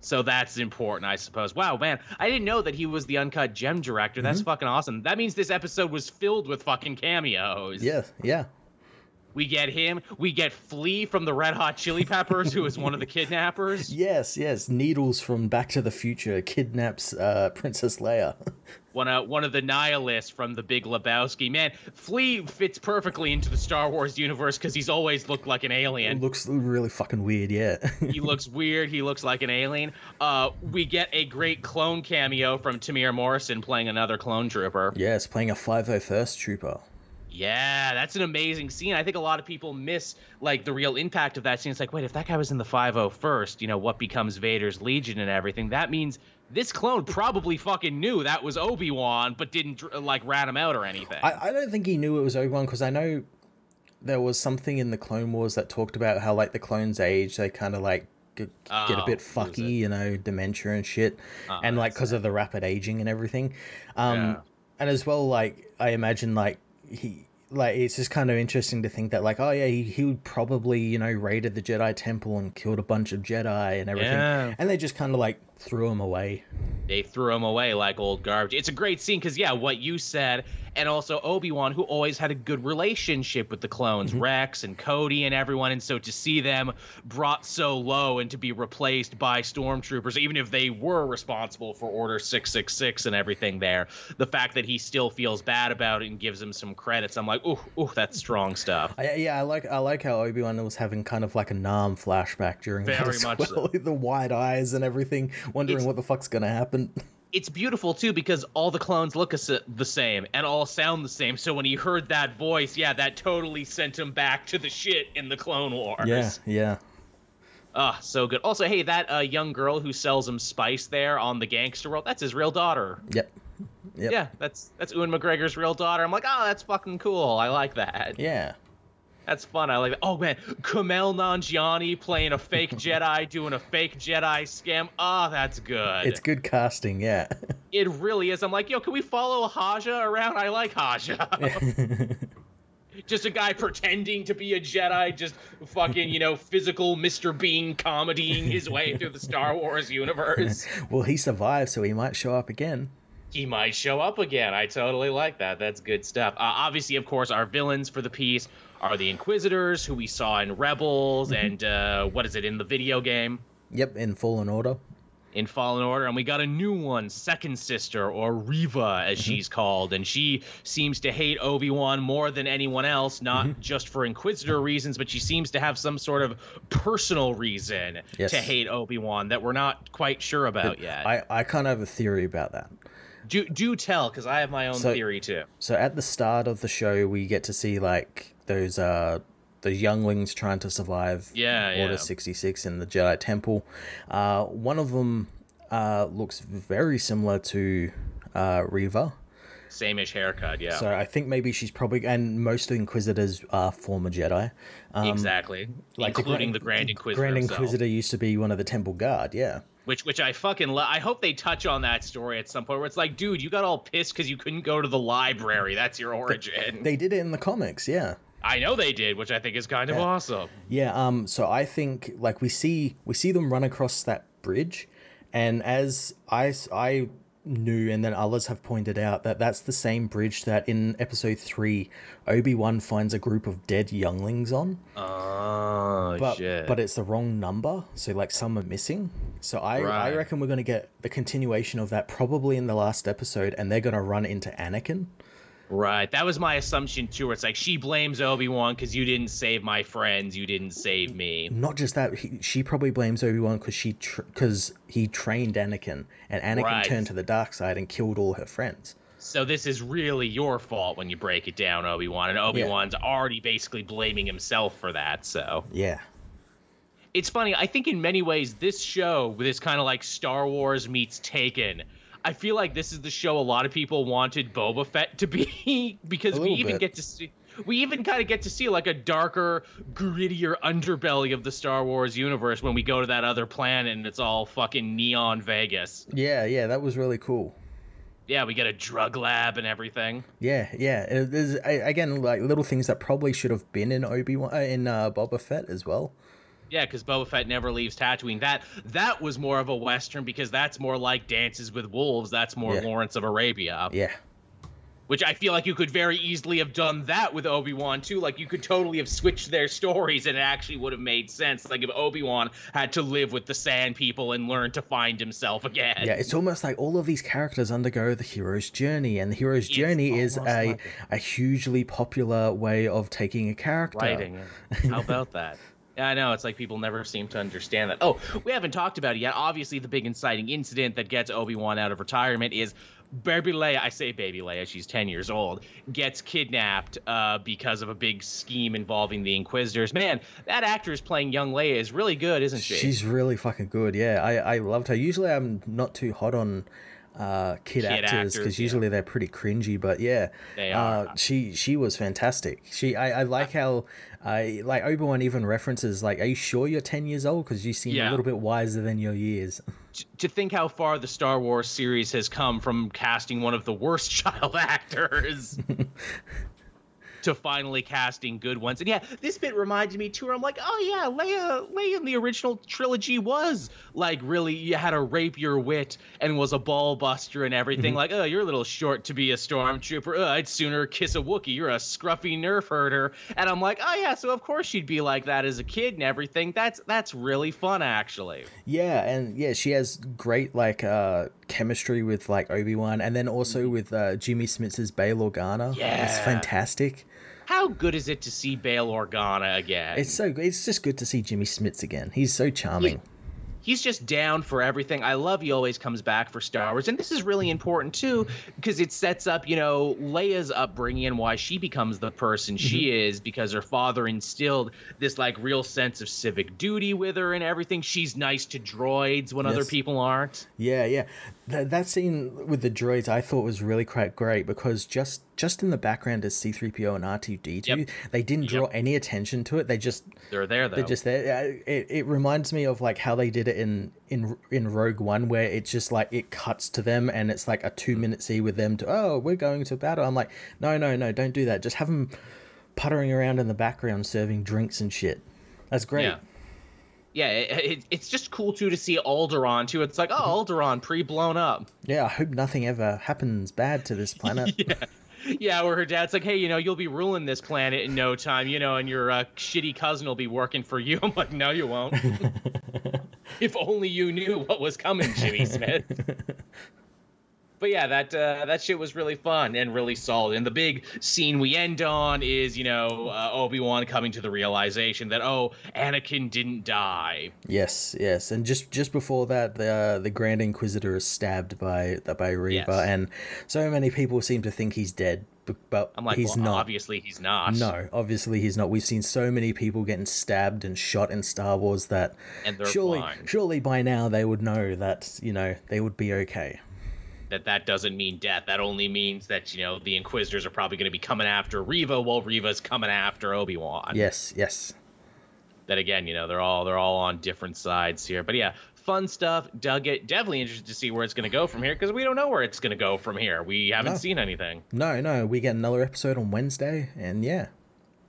So that's important, I suppose. Wow, man, I didn't know that he was the Uncut Gem director. Mm-hmm. That's fucking awesome. That means this episode was filled with fucking cameos. Yeah, yeah. We get him. We get Flea from the Red Hot Chili Peppers, who is one of the kidnappers. Yes, yes. Needles from Back to the Future kidnaps uh, Princess Leia. one of one of the nihilists from the Big Lebowski. Man, Flea fits perfectly into the Star Wars universe because he's always looked like an It alien. looks really fucking weird, yeah. he looks weird. He looks like an alien. Uh, we get a great clone cameo from Temuera Morrison playing another clone trooper. yes, playing a 501st Trooper. Yeah, that's an amazing scene. I think a lot of people miss like the real impact of that scene. It's like, wait, if that guy was in the 501st, you know, what becomes Vader's Legion and everything? That means this clone probably fucking knew that was Obi-Wan, but didn't like rat him out or anything. I, I don't think he knew it was Obi Wan because I know there was something in the Clone Wars that talked about how like the clones age, they kind of like g- get a Oh, bit fucky, you know, dementia and shit, Oh, and like because of the rapid aging and everything. Um, Yeah. and as well, like I imagine like he. Like it's just kind of interesting to think that like oh yeah he, he would probably you know raided the Jedi Temple and killed a bunch of Jedi and everything Yeah. and they just kind of like threw him away they threw him away like old garbage. It's a great scene because yeah, what you said, and also Obi-Wan who always had a good relationship with the clones, Mm-hmm. Rex and Cody and everyone and so to see them brought so low and to be replaced by stormtroopers even if they were responsible for Order 666 and everything there, the fact that he still feels bad about it and gives him some credits, I'm like, "Ooh, ooh, that's strong stuff." I, yeah, I like I like how Obi Wan was having kind of like a Nam flashback during that Very as much well. so. the wide eyes and everything, wondering It's- what the fuck's gonna happen. it's beautiful too because all the clones look as- the same and all sound the same. So when he heard that voice, yeah, that totally sent him back to the shit in the Clone Wars. Yeah, yeah. Ah, so good. Also, hey, that uh, young girl who sells him spice there on the gangster world, that's his real daughter. Yep. Yep. Yeah, that's that's Ewan McGregor's real daughter. I'm like, oh, that's fucking cool. I like that. Yeah. That's fun. I like that. Oh man, Kumail Nanjiani playing a fake Jedi, doing a fake Jedi scam. Ah, that's good. It's good casting, yeah. It really is. I'm like, yo, can we follow Haja around? I like Haja. just a guy pretending to be a Jedi, just fucking, you know, physical Mr. Bean comedying his way through the Star Wars universe. well, he survived, so he might show up again. he might show up again. I totally like that. That's good stuff. Uh, obviously, of course, our villains for the piece are the Inquisitors, who we saw in Rebels, mm-hmm. and uh, what is it in the video game? Yep, in Fallen Order. in Fallen Order, and we got a new one, Second Sister, or Reva, as mm-hmm. she's called, and she seems to hate Obi Wan more than anyone else, not mm-hmm. just for Inquisitor reasons, but she seems to have some sort of personal reason Yes. to hate Obi Wan that we're not quite sure about yet. I, I kind of have a theory about that. do do tell, because I have my own So- theory too. So at the start of the show, we get to see like those uh those younglings trying to survive Yeah, Order yeah. sixty six in the Jedi Temple. Uh, one of them uh looks very similar to uh Reva. Same-ish haircut, yeah. So I think maybe she's probably and most of the Inquisitors are former Jedi. Um, exactly, like including Gra- the Grand Inquisitor Grand himself. Inquisitor used to be one of the Temple Guard. Yeah. which which I fucking lo- I hope they touch on that story at some point where it's like, dude, you got all pissed because you couldn't go to the library. That's your origin. They did it in the comics. Yeah. I know they did, which I think is kind of Yeah. awesome. Yeah, um so I think like we see we see them run across that bridge and as I I knew and then others have pointed out that that's the same bridge that in episode 3 Obi-Wan finds a group of dead younglings on Oh but shit! but it's the wrong number so like some are missing so I I reckon we're going to get the continuation of that probably in the last episode and they're going to run into Anakin right, that was my assumption too. Where it's like she blames Obi Wan because you didn't save my friends, you didn't save me. not just that he, she probably blames obi-wan because she because he trained anakin and anakin Right. turned to the dark side and killed all her friends So this is really your fault when you break it down, Obi Wan, and Obi Wan's already basically blaming himself for that. So yeah it's funny. I think in many ways, this show, with this kind of like Star Wars meets Taken, I feel like this is the show a lot of people wanted Boba Fett to be because we even bit. get to see. We even kind of get to see like a darker, grittier underbelly of the Star Wars universe when we go to that other planet and it's all fucking neon Vegas. yeah yeah that was really cool Yeah, we get a drug lab and everything. yeah yeah there's again like little things that probably should have been in obi-wan uh, in uh, boba fett as well Yeah, because Boba Fett never leaves Tatooine. That that was more of a western because that's more like Dances with Wolves. That's more Yeah. Lawrence of Arabia. yeah Which I feel like you could very easily have done that with Obi Wan too. Like you could totally have switched their stories and it actually would have made sense. Like if Obi Wan had to live with the Sand People and learn to find himself again. yeah it's almost like all of these characters undergo the hero's journey and the hero's It's journey is a like a hugely popular way of taking a character writing. How about that? I know. It's like people never seem to understand that. Oh, we haven't talked about it yet. Obviously, the big inciting incident that gets Obi Wan out of retirement is Baby Leia. I say Baby Leia. She's ten years old. Gets kidnapped uh, because of a big scheme involving the Inquisitors. Man, that actress playing young Leia is really good, isn't she? She's really fucking good. Yeah, I, I loved her. Usually I'm not too hot on uh, kid, Kid actors because yeah. usually they're pretty cringy. But yeah, They uh, she she was fantastic. She I, I like how I like Obi Wan even references like, "Are you sure you're ten years old? Because you seem Yeah. a little bit wiser than your years." To think how far the Star Wars series has come from casting one of the worst child actors. to finally casting good ones. And yeah, this bit reminded me too. Where I'm like, oh yeah, Leia, Leia in the original trilogy was like really you had a rapier wit and was a ball buster and everything. Mm-hmm. Like, oh, you're a little short to be a stormtrooper. Oh, I'd sooner kiss a Wookiee. You're a scruffy nerf herder. And I'm like, oh yeah, so of course she'd be like that as a kid and everything. That's that's really fun actually. Yeah, and yeah, she has great like uh chemistry with like Obi Wan, and then also mm-hmm. with uh, Jimmy Smits's Bail Organa. Yeah, it's fantastic. How good is it to see Bail Organa again? It's so good. It's just good to see Jimmy Smits again. He's so charming he's just down for everything. I love he always comes back for Star Wars, and this is really important too because it sets up, you know, Leia's upbringing and why she becomes the person mm-hmm. she is because her father instilled this like real sense of civic duty with her and everything. She's nice to droids when yes. other people aren't. Yeah, yeah. That that scene with the droids I thought was really quite great because just just in the background as C3PO and R2D2. Yep. They didn't draw yep. any attention to it. They just they're there though. They're just there. It, it reminds me of like how they did it in in in Rogue One where it's just like it cuts to them and it's like a 2 minute scene with them to oh, we're going to battle. I'm like, "No, no, no, don't do that. Just have them puttering around in the background serving drinks and shit." That's great. Yeah yeah, it, it, it's just cool too to see Alderaan too. It's like, oh, mm-hmm. Alderaan pre blown up. Yeah, I hope nothing ever happens bad to this planet. yeah, yeah, where her dad's like, hey, you know, you'll be ruling this planet in no time, you know, and your uh, shitty cousin will be working for you. I'm like, no, you won't. if only you knew what was coming, Jimmy Smits but yeah, that uh, that shit was really fun and really solid. And the big scene we end on is you know uh, Obi Wan coming to the realization that oh Anakin didn't die. Yes, yes, and just just before that, the uh, the Grand Inquisitor is stabbed by by Reva, yes. and so many people seem to think he's dead. But I'm like, he's well, not. Obviously, he's not. No, obviously he's not. We've seen so many people getting stabbed and shot in Star Wars that surely, blind. surely by now they would know that you know they would be okay that that doesn't mean death. That only means that you know the Inquisitors are probably going to be coming after Reva while Reva's coming after Obi Wan. Yes, yes. That again, you know, they're all they're all on different sides here. But yeah, fun stuff. Dug it. Definitely interested to see where it's going to go from here because we don't know where it's going to go from here. We haven't no. seen anything. No, no. We get another episode on Wednesday, and yeah.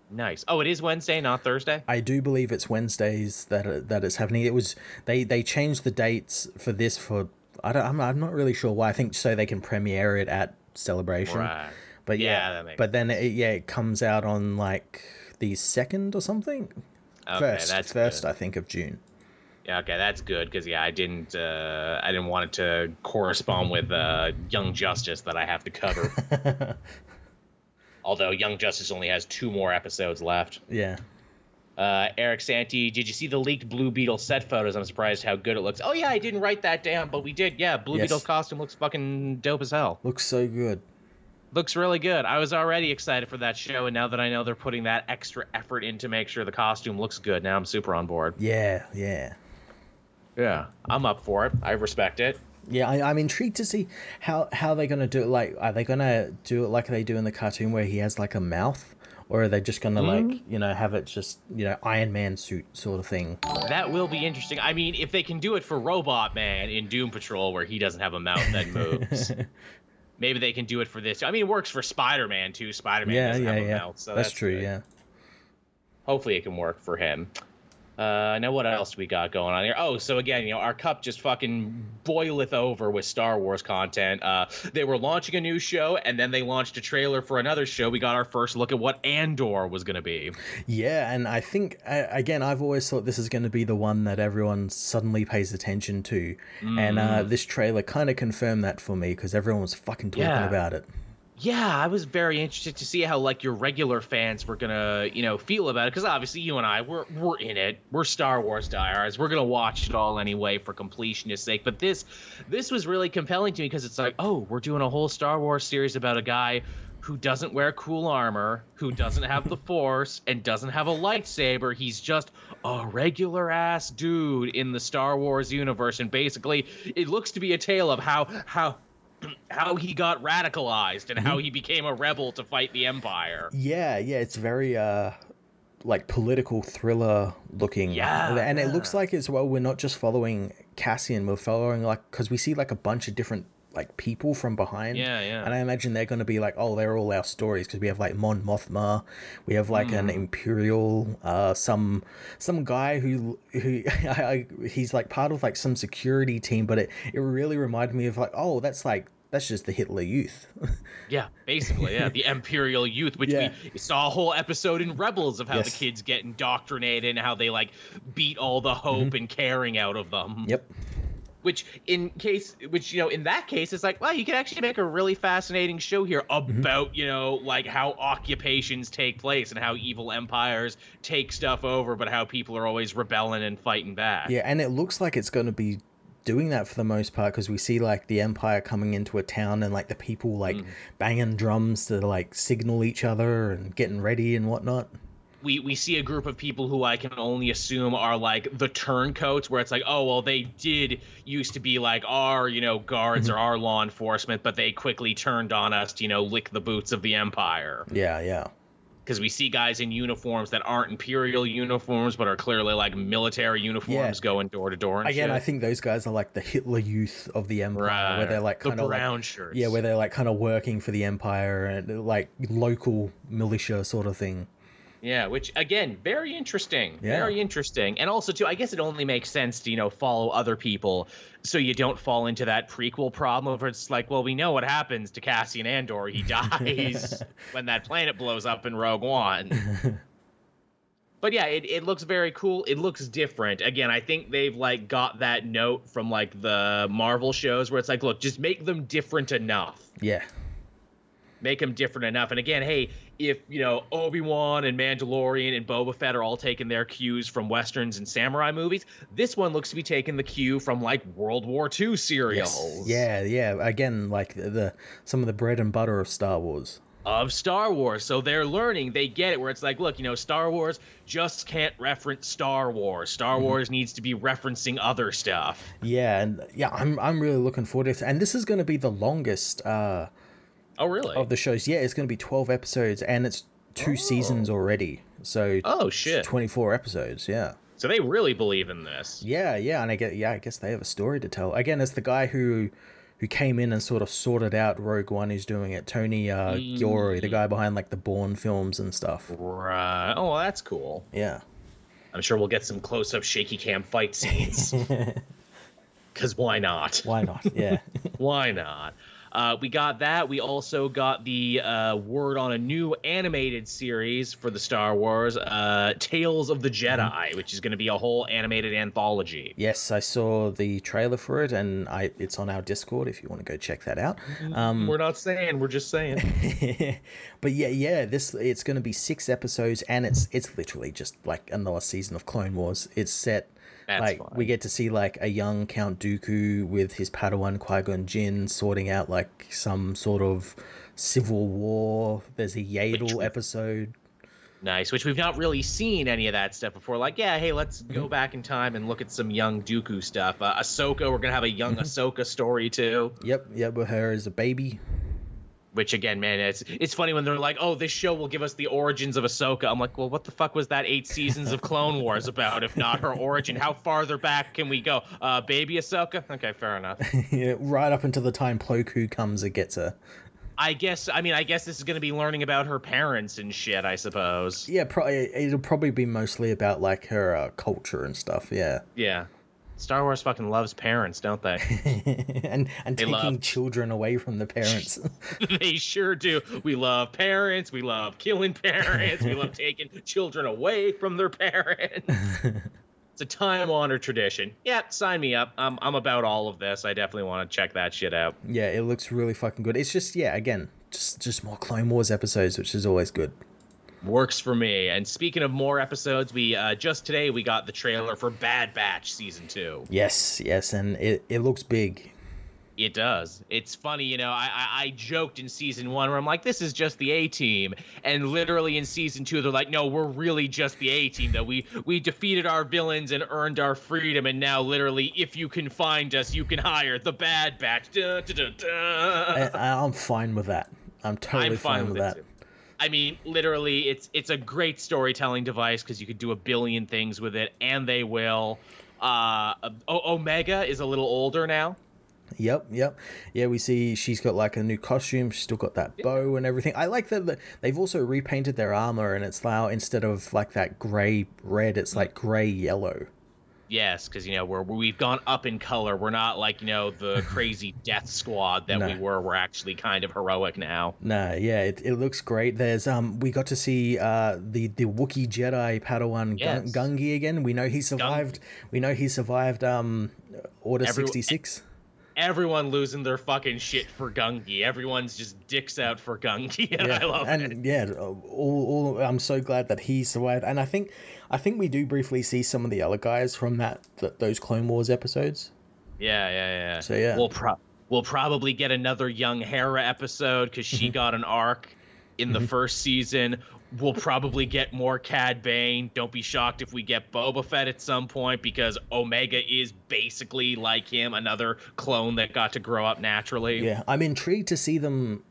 Nice. Oh, it is Wednesday, not Thursday. I do believe it's Wednesdays that that is happening. It was they they changed the dates for this for I don't, I'm, I'm not really sure why. I think so they can premiere it at Celebration. Right. But yeah, yeah but then it, yeah, it comes out on like the second or something. Okay, first, that's first, good. I think of June. Yeah, okay, that's good because yeah, I didn't uh, I didn't want it to correspond with uh, Young Justice that I have to cover. Although Young Justice only has two more episodes left. Yeah. Uh, Eric Santi, did you see the leaked Blue Beetle set photos? I'm surprised how good it looks. Oh yeah, I didn't write that down, but we did. Yeah, Blue yes. Beetle costume looks fucking dope as hell. Looks so good. Looks really good. I was already excited for that show, and now that I know they're putting that extra effort in to make sure the costume looks good, now I'm super on board. Yeah, yeah, yeah. I'm up for it. I respect it. Yeah, I, am intrigued to see how how they're gonna do it. Like, are they gonna do it like they do in the cartoon, where he has like a mouth? Or are they just gonna mm-hmm. like you know have it just you know Iron Man suit sort of thing? That will be interesting. I mean, if they can do it for Robot Man in Doom Patrol, where he doesn't have a mouth that moves. maybe they can do it for this. I mean, it works for Spider Man too. Spider Man yeah, doesn't yeah, have a yeah. mouth, so that's, that's true. Good. Yeah. Hopefully, it can work for him. Uh, now what else we got going on here? Oh, so again, you know, our cup just fucking boileth over with Star Wars content. Uh, they were launching a new show, and then they launched a trailer for another show. We got our first look at what Andor was going to be. Yeah, and I think again, I've always thought this is going to be the one that everyone suddenly pays attention to, mm. and uh, mm. this trailer kind of confirmed that for me because everyone was fucking talking yeah. about it yeah, I was very interested to see how like your regular fans were gonna, you know, feel about it because obviously you and I we're we're in it. We're Star Wars diehards. We're gonna watch it all anyway for completionist sake. But this this was really compelling to me because it's like, oh, we're doing a whole Star Wars series about a guy who doesn't wear cool armor, who doesn't have the Force, and doesn't have a lightsaber. He's just a regular ass dude in the Star Wars universe, and basically, it looks to be a tale of how how how he got radicalized and how mm-hmm. he became a rebel to fight the empire. Yeah, yeah, it's very uh like political thriller looking. Yeah. And it looks like as well we're not just following Cassian, we're following like cuz we see like a bunch of different like people from behind. Yeah, yeah. And I imagine they're going to be like, oh, they're all our stories because we have like Mon Mothma, we have like an Hmm. Imperial, uh, some some guy who who I, I, he's like part of like some security team, but it it really reminded me of like, oh, that's like that's just the Hitler Youth. Yeah, basically, yeah. The Imperial Youth, which Yeah. we saw a whole episode in Rebels of how the kids get indoctrinated and how they like beat all the hope and caring out of them. Mm-hmm. yep. Which, in case, which you know, in that case, it's like, wow, you could actually make a really fascinating show here Mm-hmm. about you know, like how occupations take place and how evil empires take stuff over, but how people are always rebelling and fighting back. Yeah, and it looks like it's going to be doing that for the most part because we see like the empire coming into a town and like the people like Mm-hmm. banging drums to like signal each other and getting ready and whatnot. we we see a group of people who I can only assume are like the turncoats, where it's like, oh well, they did used to be like our you know guards Mm-hmm. or our law enforcement, but they quickly turned on us to you know lick the boots of the empire. Yeah, yeah. Because we see guys in uniforms that aren't imperial uniforms, but are clearly like military uniforms going door to door. and Again, shit. I think those guys are like the Hitler Youth of the empire, where they're like the kind of brown like, shirts. yeah, where they're like kind of working for the empire and like local militia sort of thing. Yeah, which again, very interesting. Yeah. Very interesting. And also too, I guess it only makes sense to, you know, follow other people so you don't fall into that prequel problem where it's like, well, we know what happens to Cassian Andor. He dies when that planet blows up in Rogue One. But yeah, it, it looks very cool. It looks different. Again, I think they've like got that note from like the Marvel shows where it's like, look, just make them different enough Yeah, make them different enough. And again, hey, if you know Obi Wan and Mandalorian and Boba Fett are all taking their cues from westerns and samurai movies, this one looks to be taking the cue from like World War II serials. yeah, yeah. Again, like the, the some of the bread and butter of Star Wars. Of Star Wars, so they're learning. They get it. Where it's like, look, you know, Star Wars just can't reference Star Wars. Star Mm-hmm. Wars needs to be referencing other stuff. Yeah, and yeah, I'm I'm really looking forward to this. And this is going to be the longest uh, Oh, really? of the shows. Yeah, it's going to be 12 episodes, and it's two seasons already. So oh shit! 24 episodes. Yeah. So they really believe in this. Yeah, yeah, and I get yeah, I guess they have a story to tell. Again, it's the guy who who came in and sort of sorted out Rogue One who's doing it. Tony uh Gilroy, the guy behind like the Bourne films and stuff. Right. Oh, well, that's cool. Yeah. I'm sure we'll get some close-up shaky cam fight scenes. Cause why not? Why not? Yeah. Why not? Uh, we got that. We also got the uh, word on a new animated series for the Star Wars, uh, Tales of the Jedi, which is going to be a whole animated anthology. yes, I saw the trailer for it and I it's on our Discord if you want to go check that out. Um We're not saying, we're just saying. but yeah, yeah, this it's going to be 6 episodes and it's it's literally just like another season of Clone Wars. It's set That's like fine. we get to see like a young Count Dooku with his Padawan Qui Gon Jinn sorting out like some sort of civil war. There's a Yaddle we- episode. Nice, which we've not really seen any of that stuff before. Like, yeah, hey, let's go back in time and look at some young Dooku stuff. Uh, Ahsoka, we're gonna have a young Ahsoka story too. Yep, yep, with her as a baby. Which again, man, it's it's funny when they're like, "Oh, this show will give us the origins of Ahsoka." I'm like, "Well, what the fuck was that eight seasons of Clone Wars about? If not her origin, how farther back can we go? Uh, baby Ahsoka? Okay, fair enough. Yeah, right up until the time Plo Koon comes and gets her. I guess. I mean, I guess this is gonna be learning about her parents and shit. I suppose. Yeah, pro- it'll probably be mostly about like her uh, culture and stuff. Yeah, Yeah. Star Wars fucking loves parents, don't they? and and They taking love- children away from the parents. they sure do. We love parents. We love killing parents. We love taking children away from their parents. it's a time honored tradition. Yeah, sign me up. I'm, I'm about all of this. I definitely want to check that shit out. yeah, it looks really fucking good. It's just yeah, again, just just more Clone Wars episodes, which is always good. Works for me. And speaking of more episodes, we uh, just today we got the trailer for Bad Batch season two. Yes, yes, and it it looks big. It does. It's funny, you know. I, I I joked in season one where I'm like, this is just the A team, and literally in season two they're like, no, we're really just the A team. Though we we defeated our villains and earned our freedom, and now literally, if you can find us, you can hire the Bad Batch. Dun, dun, dun. I, I'm fine with that. I'm totally I'm fine with, that. too. I mean, literally, it's it's a great storytelling device because you could do a billion things with it, and they will. Uh, o- Omega is a little older now. Yep, yep. Yeah, we see she's got like a new costume. She's still got that bow and everything. I like that they've also repainted their armor and it's now instead of like that gray red, it's like gray yellow. Yes, because you know we're we've gone up in color. We're not like you know the crazy death squad that No. we were. We're actually kind of heroic now. Nah, yeah, it, it looks great. There's um, we got to see uh the the Wookiee Jedi Padawan Yes. Gungi again. We know he survived. We know he survived um, Order sixty six. Everyone losing their fucking shit for Gungi. Everyone's just dicks out for Gungi, and I love and it. yeah, all, all I'm so glad that he survived. And I think I think we do briefly see some of the other guys from that, that those Clone Wars episodes. Yeah, yeah, yeah. So, yeah. we'll pro- we'll probably get another young Hera episode because she Mm-hmm. got an arc in the first season. We'll probably get more Cad Bane. Don't be shocked if we get Boba Fett at some point because Omega is basically like him, another clone that got to grow up naturally. Yeah, I'm intrigued to see them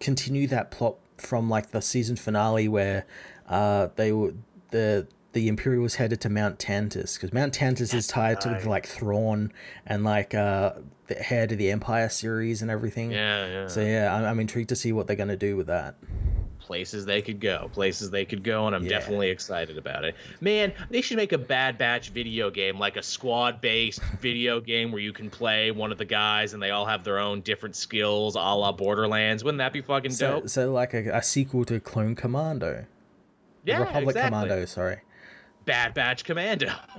continue that plot from like the season finale where uh they were the the Imperial was headed to Mount Tantiss because Mount Tantiss is tied to like Thrawn and like uh the Heir to the Empire series and everything. Yeah, yeah. So yeah, I'm, I'm intrigued to see what they're gonna do with that. Places they could go, places they could go, and I'm Yeah. definitely excited about it. Man, they should make a Bad Batch video game, like a squad-based video game where you can play one of the guys and they all have their own different skills, a la Borderlands. Wouldn't that be fucking So, dope? so like a, a sequel to Clone Commando, yeah, Republic exactly. Commando. Sorry. Bad Batch Commando.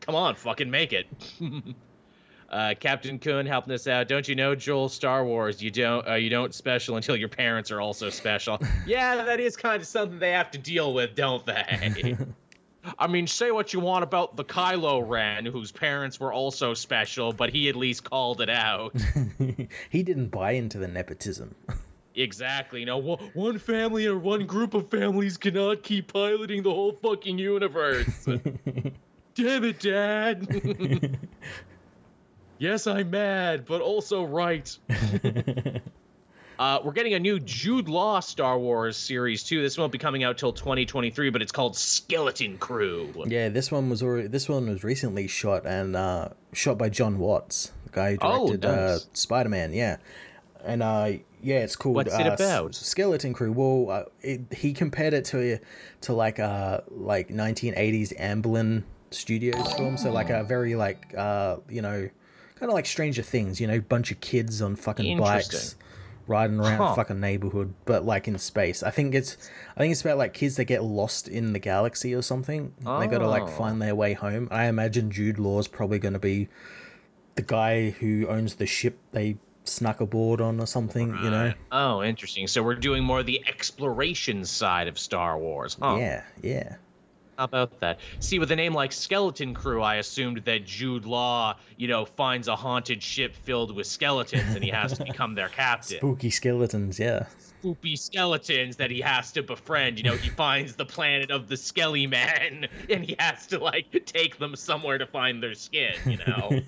Come on, fucking make it. Uh, Captain Kuhn helping us out. Don't you know, Joel? Star Wars, you don't uh, you don't special until your parents are also special. yeah, that is kind of something they have to deal with, don't they? I mean, say what you want about the Kylo Ren, whose parents were also special, but he at least called it out. he didn't buy into the nepotism. exactly. You know, one- one family or one group of families cannot keep piloting the whole fucking universe. Damn it, Dad. Yes, I'm mad, but also right. Uh, we're getting a new Jude Law Star Wars series too. This won't be coming out till 2023, but it's called Skeleton Crew. Yeah, this one was already this one was recently shot and uh, shot by Jon Watts, the guy who Oh, directed uh. Spider Man. Yeah, and uh, yeah, it's called. What's it uh, about? Skeleton Crew. Well, uh, it, he compared it to to like uh like 1980s Amblin Studios film, so like a very like uh you know kind of like Stranger Things, you know, bunch of kids on fucking bikes. Riding around Huh. fucking neighborhood, but like in space. I think it's, I think it's about like kids that get lost in the galaxy or something. and They got to like Oh. find their way home. I imagine Jude Law's probably going to be the guy who owns the ship they snuck aboard on or something. You know? Oh, interesting. So we're doing more the exploration side of Star Wars, huh? Yeah, yeah. How about that? See, with a name like Skeleton Crew, I assumed that Jude Law, you know, finds a haunted ship filled with skeletons and he has to become their captain. Spooky skeletons. Yeah. Spooky skeletons that he has to befriend. You know, he finds the planet of the Skelly Man and he has to, like, take them somewhere to find their skin, you know?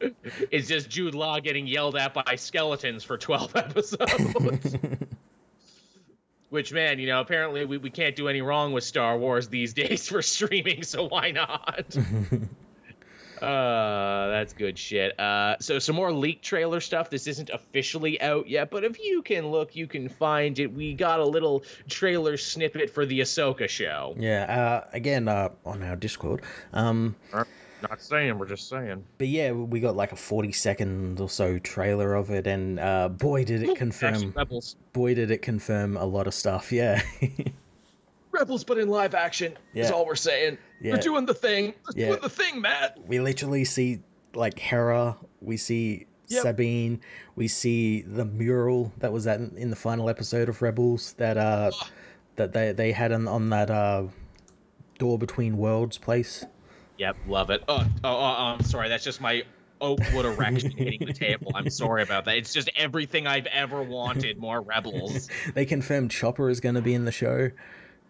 it's just Jude Law getting yelled at by skeletons for 12 episodes. Which, man, you know, apparently we, we can't do any wrong with Star Wars these days for streaming, so why not? uh, that's good shit. Uh, so some more leak trailer stuff. This isn't officially out yet, but if you can look, you can find it. We got a little trailer snippet for the Ahsoka show. yeah. Uh, again, uh, on our Discord. Um, Not saying, we're just saying. but yeah, we got like a forty second or so trailer of it, and uh, boy, did it confirm. Rebels. Boy, did it confirm a lot of stuff. Yeah. Rebels, but in live action is Yeah. all we're saying. Yeah. They're doing the thing. They're Yeah. doing the thing, Matt. we literally see like Hera, we see Yep. Sabine, we see the mural that was at in the final episode of Rebels that uh that they they had on on that uh door between worlds place. Yep, love it. Oh, oh, oh, I'm sorry. That's just my Oakwood erection hitting the table. I'm sorry about that. It's just everything I've ever wanted. More rebels. They confirmed Chopper is going to be in the show.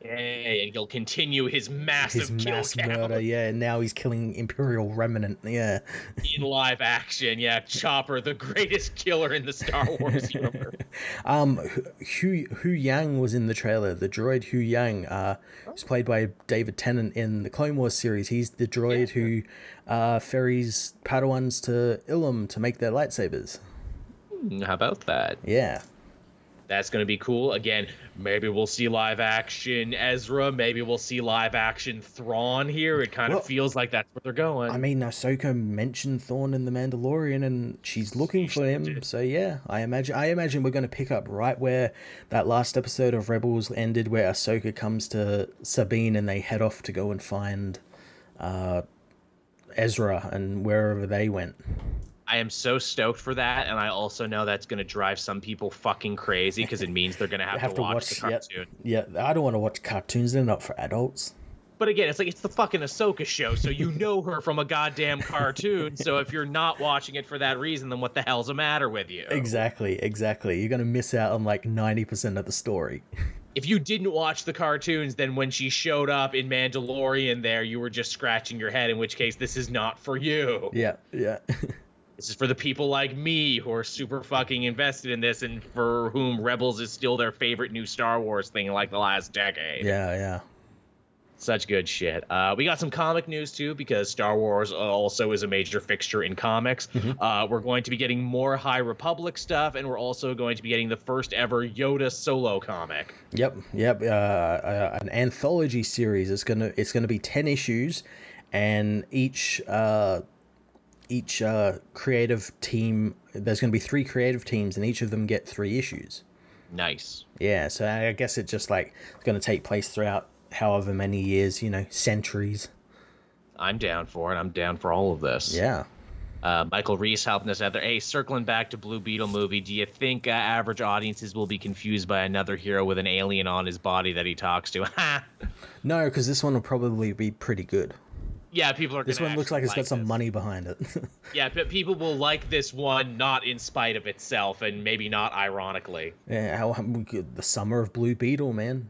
And he'll continue his massive his kill mass count murder. Yeah, now he's killing Imperial Remnant. Yeah, in live action. Yeah, Chopper, the greatest killer in the Star Wars universe. um, Hu Huyang was in the trailer. The droid Huyang, uh, is played by David Tennant in the Clone Wars series. He's the droid who, uh, ferries Padawans to Ilum to make their lightsabers. Hmm, How about that? Yeah. That's going to be cool. Again, maybe we'll see live action Ezra. Maybe we'll see live action Thrawn here. It kind Well, of feels like that's where they're going. I mean, Ahsoka mentioned Thrawn in the Mandalorian, and she's looking for him. did. So yeah, I imagine. I imagine we're going to pick up right where that last episode of Rebels ended, where Ahsoka comes to Sabine and they head off to go and find uh, Ezra and wherever they went. I am so stoked for that, and I also know that's going to drive some people fucking crazy because it means they're going to have, to to watch, watch. the yeah, cartoon. yeah, I don't want to watch cartoons. They're not for adults. But again, it's like it's the fucking Ahsoka show, so you know her from a goddamn cartoon. so if you're not watching it for that reason, then what the hell's the matter with you? Exactly, exactly. You're going to miss out on like ninety percent of the story. If you didn't watch the cartoons, then when she showed up in Mandalorian, there you were just scratching your head. In which case, this is not for you. Yeah, yeah. This is for the people like me who are super fucking invested in this, and for whom Rebels is still their favorite new Star Wars thing, in, like the last decade. yeah, yeah. Such good shit. Uh, we got some comic news too, because Star Wars also is a major fixture in comics. Uh, we're going to be getting more High Republic stuff, and we're also going to be getting the first ever Yoda solo comic. Yep, yep. Uh, uh, an anthology series. It's gonna it's gonna be ten issues, and each uh, each uh, creative team. There's gonna be three creative teams, and each of them get three issues. Nice. Yeah, so I guess it's just like it's gonna take place throughout however many years, you know, centuries. I'm down for it. I'm down for all of this. Yeah. Uh, Michael Reese helping us out there. Hey, circling back to Blue Beetle movie, do you think uh, average audiences will be confused by another hero with an alien on his body that he talks to? No, because this one will probably be pretty good. Yeah, people are. This one looks like it's got some this. money behind it. Yeah, but people will like this one not in spite of itself, and maybe not ironically. yeah, how, the summer of Blue Beetle, man.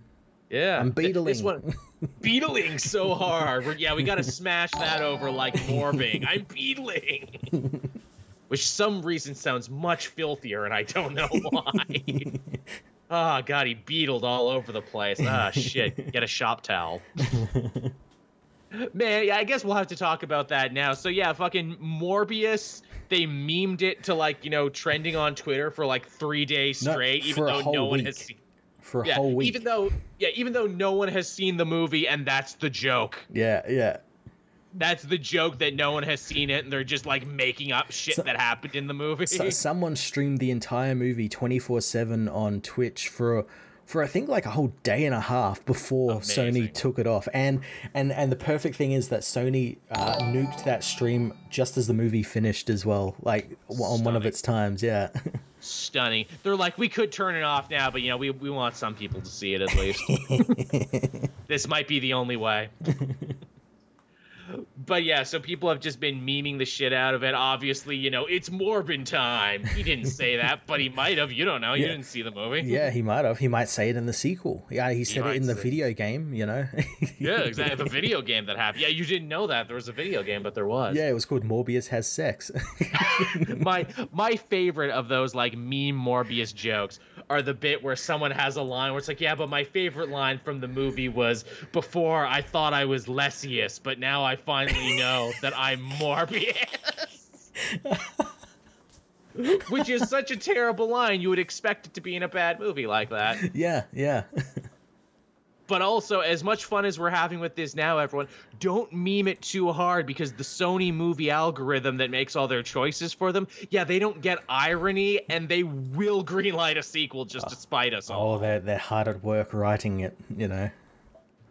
Yeah, I'm th- This beetling. one, beetling so hard. We're- yeah, we got to smash that over like morbing. I'm beetling, which some reason sounds much filthier, and I don't know why. oh god, he beetled all over the place. Ah shit, get a shop towel. Man, yeah, I guess we'll have to talk about that now. So yeah, fucking Morbius. They memed it to like you know trending on Twitter for like three days straight, even though no one week. has seen. For a Yeah, whole week. even though yeah, even though no one has seen the movie, and that's the joke. yeah, yeah. That's the joke that no one has seen it, and they're just like making up shit that happened in the movie. So, someone streamed the entire movie 24/7 on Twitch for for I think like a whole day and a half before Sony took it off. And and and the perfect thing is that Sony uh, nuked that stream just as the movie finished as well, like on one of its times. Yeah. Stunning. They're like, we could turn it off now, but you know, we we want some people to see it at least. this might be the only way. But yeah, so people have just been memeing the shit out of it. Obviously, you know, it's Morbin time. He didn't say that, but he might have. You don't know. You Yeah. didn't see the movie. yeah, he might have. He might say it in the sequel. Yeah, he said it in the video game. You know. Yeah, exactly. The video game that happened. Yeah, you didn't know that there was a video game, but there was. yeah, it was called Morbius has sex. my my favorite of those like meme Morbius jokes are the bit where someone has a line where it's like, yeah, but my favorite line from the movie was before I thought I was Lessius, but now I finally know that I'm Morbius. Which is such a terrible line. You would expect it to be in a bad movie like that. yeah, yeah. But also, as much fun as we're having with this now, everyone, don't meme it too hard because the Sony movie algorithm that makes all their choices for them, yeah, they don't get irony and they will greenlight a sequel just to spite us oh, all. Oh, they're they're hard at work writing it. You know.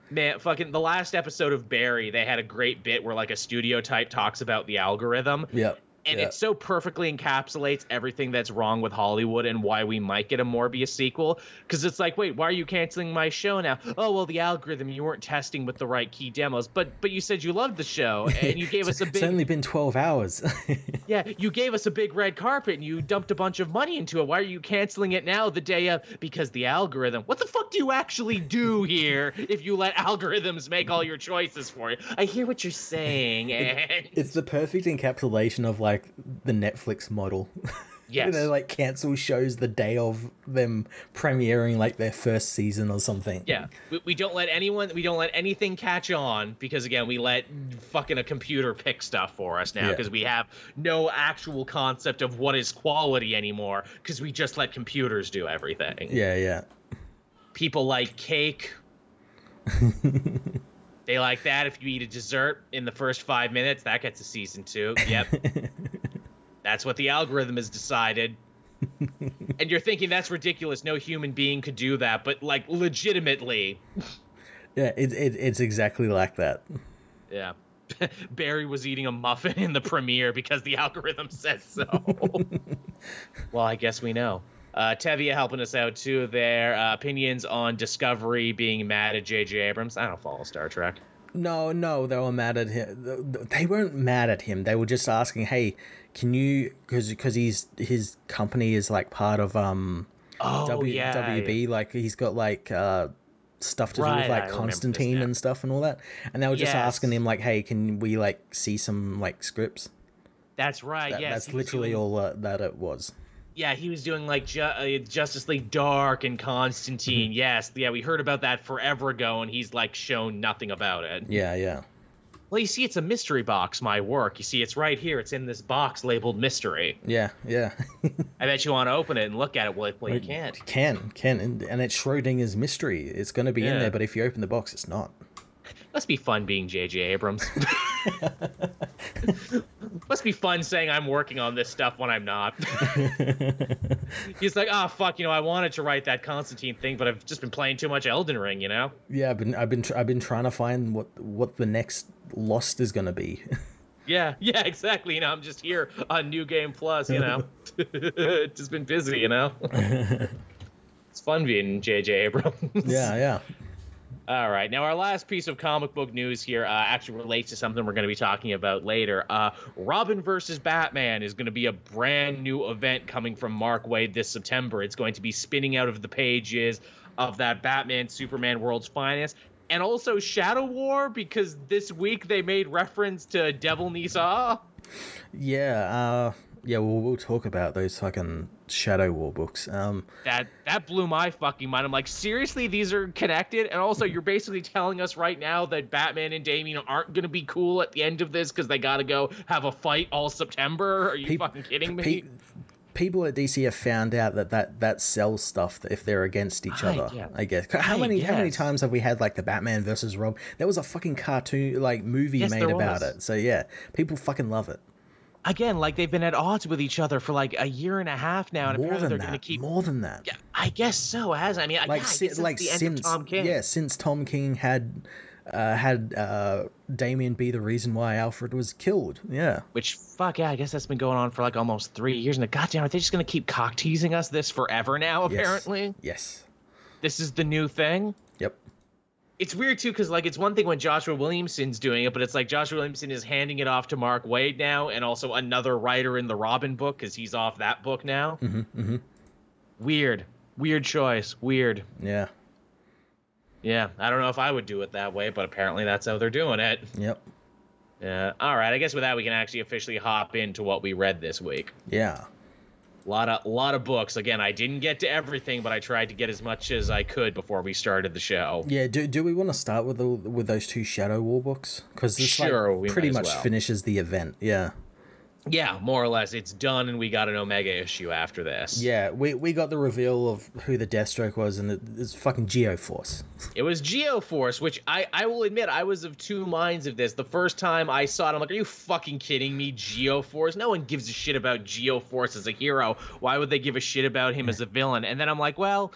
Man, fucking the last episode of Barry, they had a great bit where like a studio type talks about the algorithm. Yep. And Yeah. it so perfectly encapsulates everything that's wrong with Hollywood and why we might get a Morbius sequel. Because it's like, wait, why are you canceling my show now? Oh well, the algorithm you weren't testing with the right key demos, but but you said you loved the show and you gave us a big. It's only been 12 hours. yeah, you gave us a big red carpet and you dumped a bunch of money into it. Why are you canceling it now the day of? Because the algorithm. What the fuck do you actually do here if you let algorithms make all your choices for you? I hear what you're saying, and it's the perfect encapsulation of like the Netflix model. yes, they like cancel shows the day of them premiering like their first season or something. Yeah, we, we don't let anyone, we don't let anything catch on because again, we let fucking a computer pick stuff for us now Yeah. because we have no actual concept of what is quality anymore because we just let computers do everything. Yeah, yeah. People like cake. they like that. If you eat a dessert in the first five minutes, that gets a season two. Yep, that's what the algorithm has decided. and you're thinking that's ridiculous. No human being could do that, but like legitimately, Yeah, it, it, it's exactly like that. Yeah. Barry was eating a muffin in the premiere because the algorithm says so. well, I guess we know. Uh, Tevia helping us out too. Their uh, opinions on Discovery being mad at J.J. Abrams. I don't follow Star Trek. No, no, they were mad at him. They weren't mad at him. They were just asking, "Hey, can you?" Because because he's his company is like part of um Oh W, yeah, WB. Like he's got like uh stuff to do with like this Constantine and stuff and all that. And they were just Yes. asking him like, "Hey, can we like see some like scripts?" That's right. That, yes, that's literally all uh, that it was. Yeah, he was doing like Ju- uh, Justice League Dark and Constantine. Mm-hmm. Yes, yeah, we heard about that forever ago, and he's like shown nothing about it. Yeah, yeah. Well, you see, it's a mystery box. My work. You see, it's right here. It's in this box labeled mystery. Yeah, yeah. I bet you want to open it and look at it. Well, well you can't. Can, can, and, and it's Schrodinger's mystery. It's going to be in there, but if you open the box, it's not. Must be fun being J.J. Abrams. Must be fun saying I'm working on this stuff when I'm not. He's like, oh fuck, you know, I wanted to write that Constantine thing, but I've just been playing too much Elden Ring, you know. Yeah, I've been, I've been, tr- I've been trying to find what, what the next Lost is going to be. Yeah, yeah, exactly. You know, I'm just here on New Game Plus. You know, just been busy. You know, it's fun being J.J. Abrams. yeah, yeah. All right. Now, our last piece of comic book news here uh, actually relates to something we're going to be talking about later. Uh, Robin versus Batman is going to be a brand new event coming from Mark Waid this September. It's going to be spinning out of the pages of that Batman Superman World's Finest. And also Shadow War, because this week they made reference to Devil Nezha. Yeah, uh, yeah, well, we'll talk about those fucking Shadow War books. Um, That that blew my fucking mind. I'm like, seriously, these are connected. And also, you're basically telling us right now that Batman and Damian aren't gonna be cool at the end of this because they gotta go have a fight all September. Are you Peop- fucking kidding me? pe- people at DC have found out that that, that sells stuff if they're against each I other. guess. I guess. How I many how many times have we had like the Batman versus Rob? There was a fucking cartoon like movie Yes, made about was. it. So yeah, people fucking love it. Again, like they've been at odds with each other for like a year and a half now, and More apparently they're gonna keep. More than that. Yeah, I guess so. Has I mean, I- like yeah, si- like it's the end since of Tom King. yeah since Tom King had uh, had uh, Damian be the reason why Alfred was killed. Yeah. Which fuck yeah, I guess that's been going on for like almost three years. And goddamn, are they just gonna keep cock teasing us this forever now? Yes. Apparently, Yes. this is the new thing. It's weird too because like it's one thing when Joshua Williamson's doing it, but it's like Joshua Williamson is handing it off to Mark Waid now, and also another writer in the Robin book because he's off that book now. hmm hmm Weird, weird choice. Weird. Yeah. Yeah, I don't know if I would do it that way, but apparently that's how they're doing it. Yep. Yeah. All right. I guess with that we can actually officially hop into what we read this week. Yeah. A lot of lot of books. Again, I didn't get to everything, but I tried to get as much as I could before we started the show. Yeah, do, do we want to start with the, with those two Shadow War books? Because this Sure, like, pretty much well. finishes the event. Yeah, Yeah, more or less, it's done, and we got an Omega issue after this. yeah. We, we got the reveal of who the Deathstroke was, and it, it's fucking Geoforce. It was Geoforce, which I, I will admit I was of two minds of this. The first time I saw it, I'm like, are you fucking kidding me? Geoforce? No one gives a shit about Geoforce as a hero. Why would they give a shit about him as a villain? And then I'm like, well,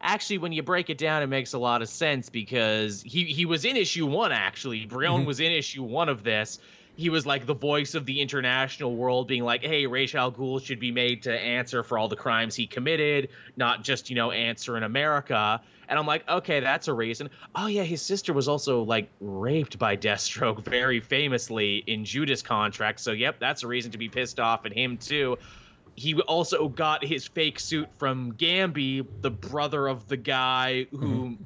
actually, when you break it down, it makes a lot of sense because he, he was in issue one, actually. Brion Mhm. was in issue one of this. He was like the voice of the international world, being like, "Hey, Ra's al Ghul should be made to answer for all the crimes he committed, not just you know answer in America." And I'm like, okay, that's a reason. Oh yeah, his sister was also like raped by Deathstroke very famously in Judas Contract. So yep, that's a reason to be pissed off at him too. He also got his fake suit from Gambi, the brother of the guy who. Mm-hmm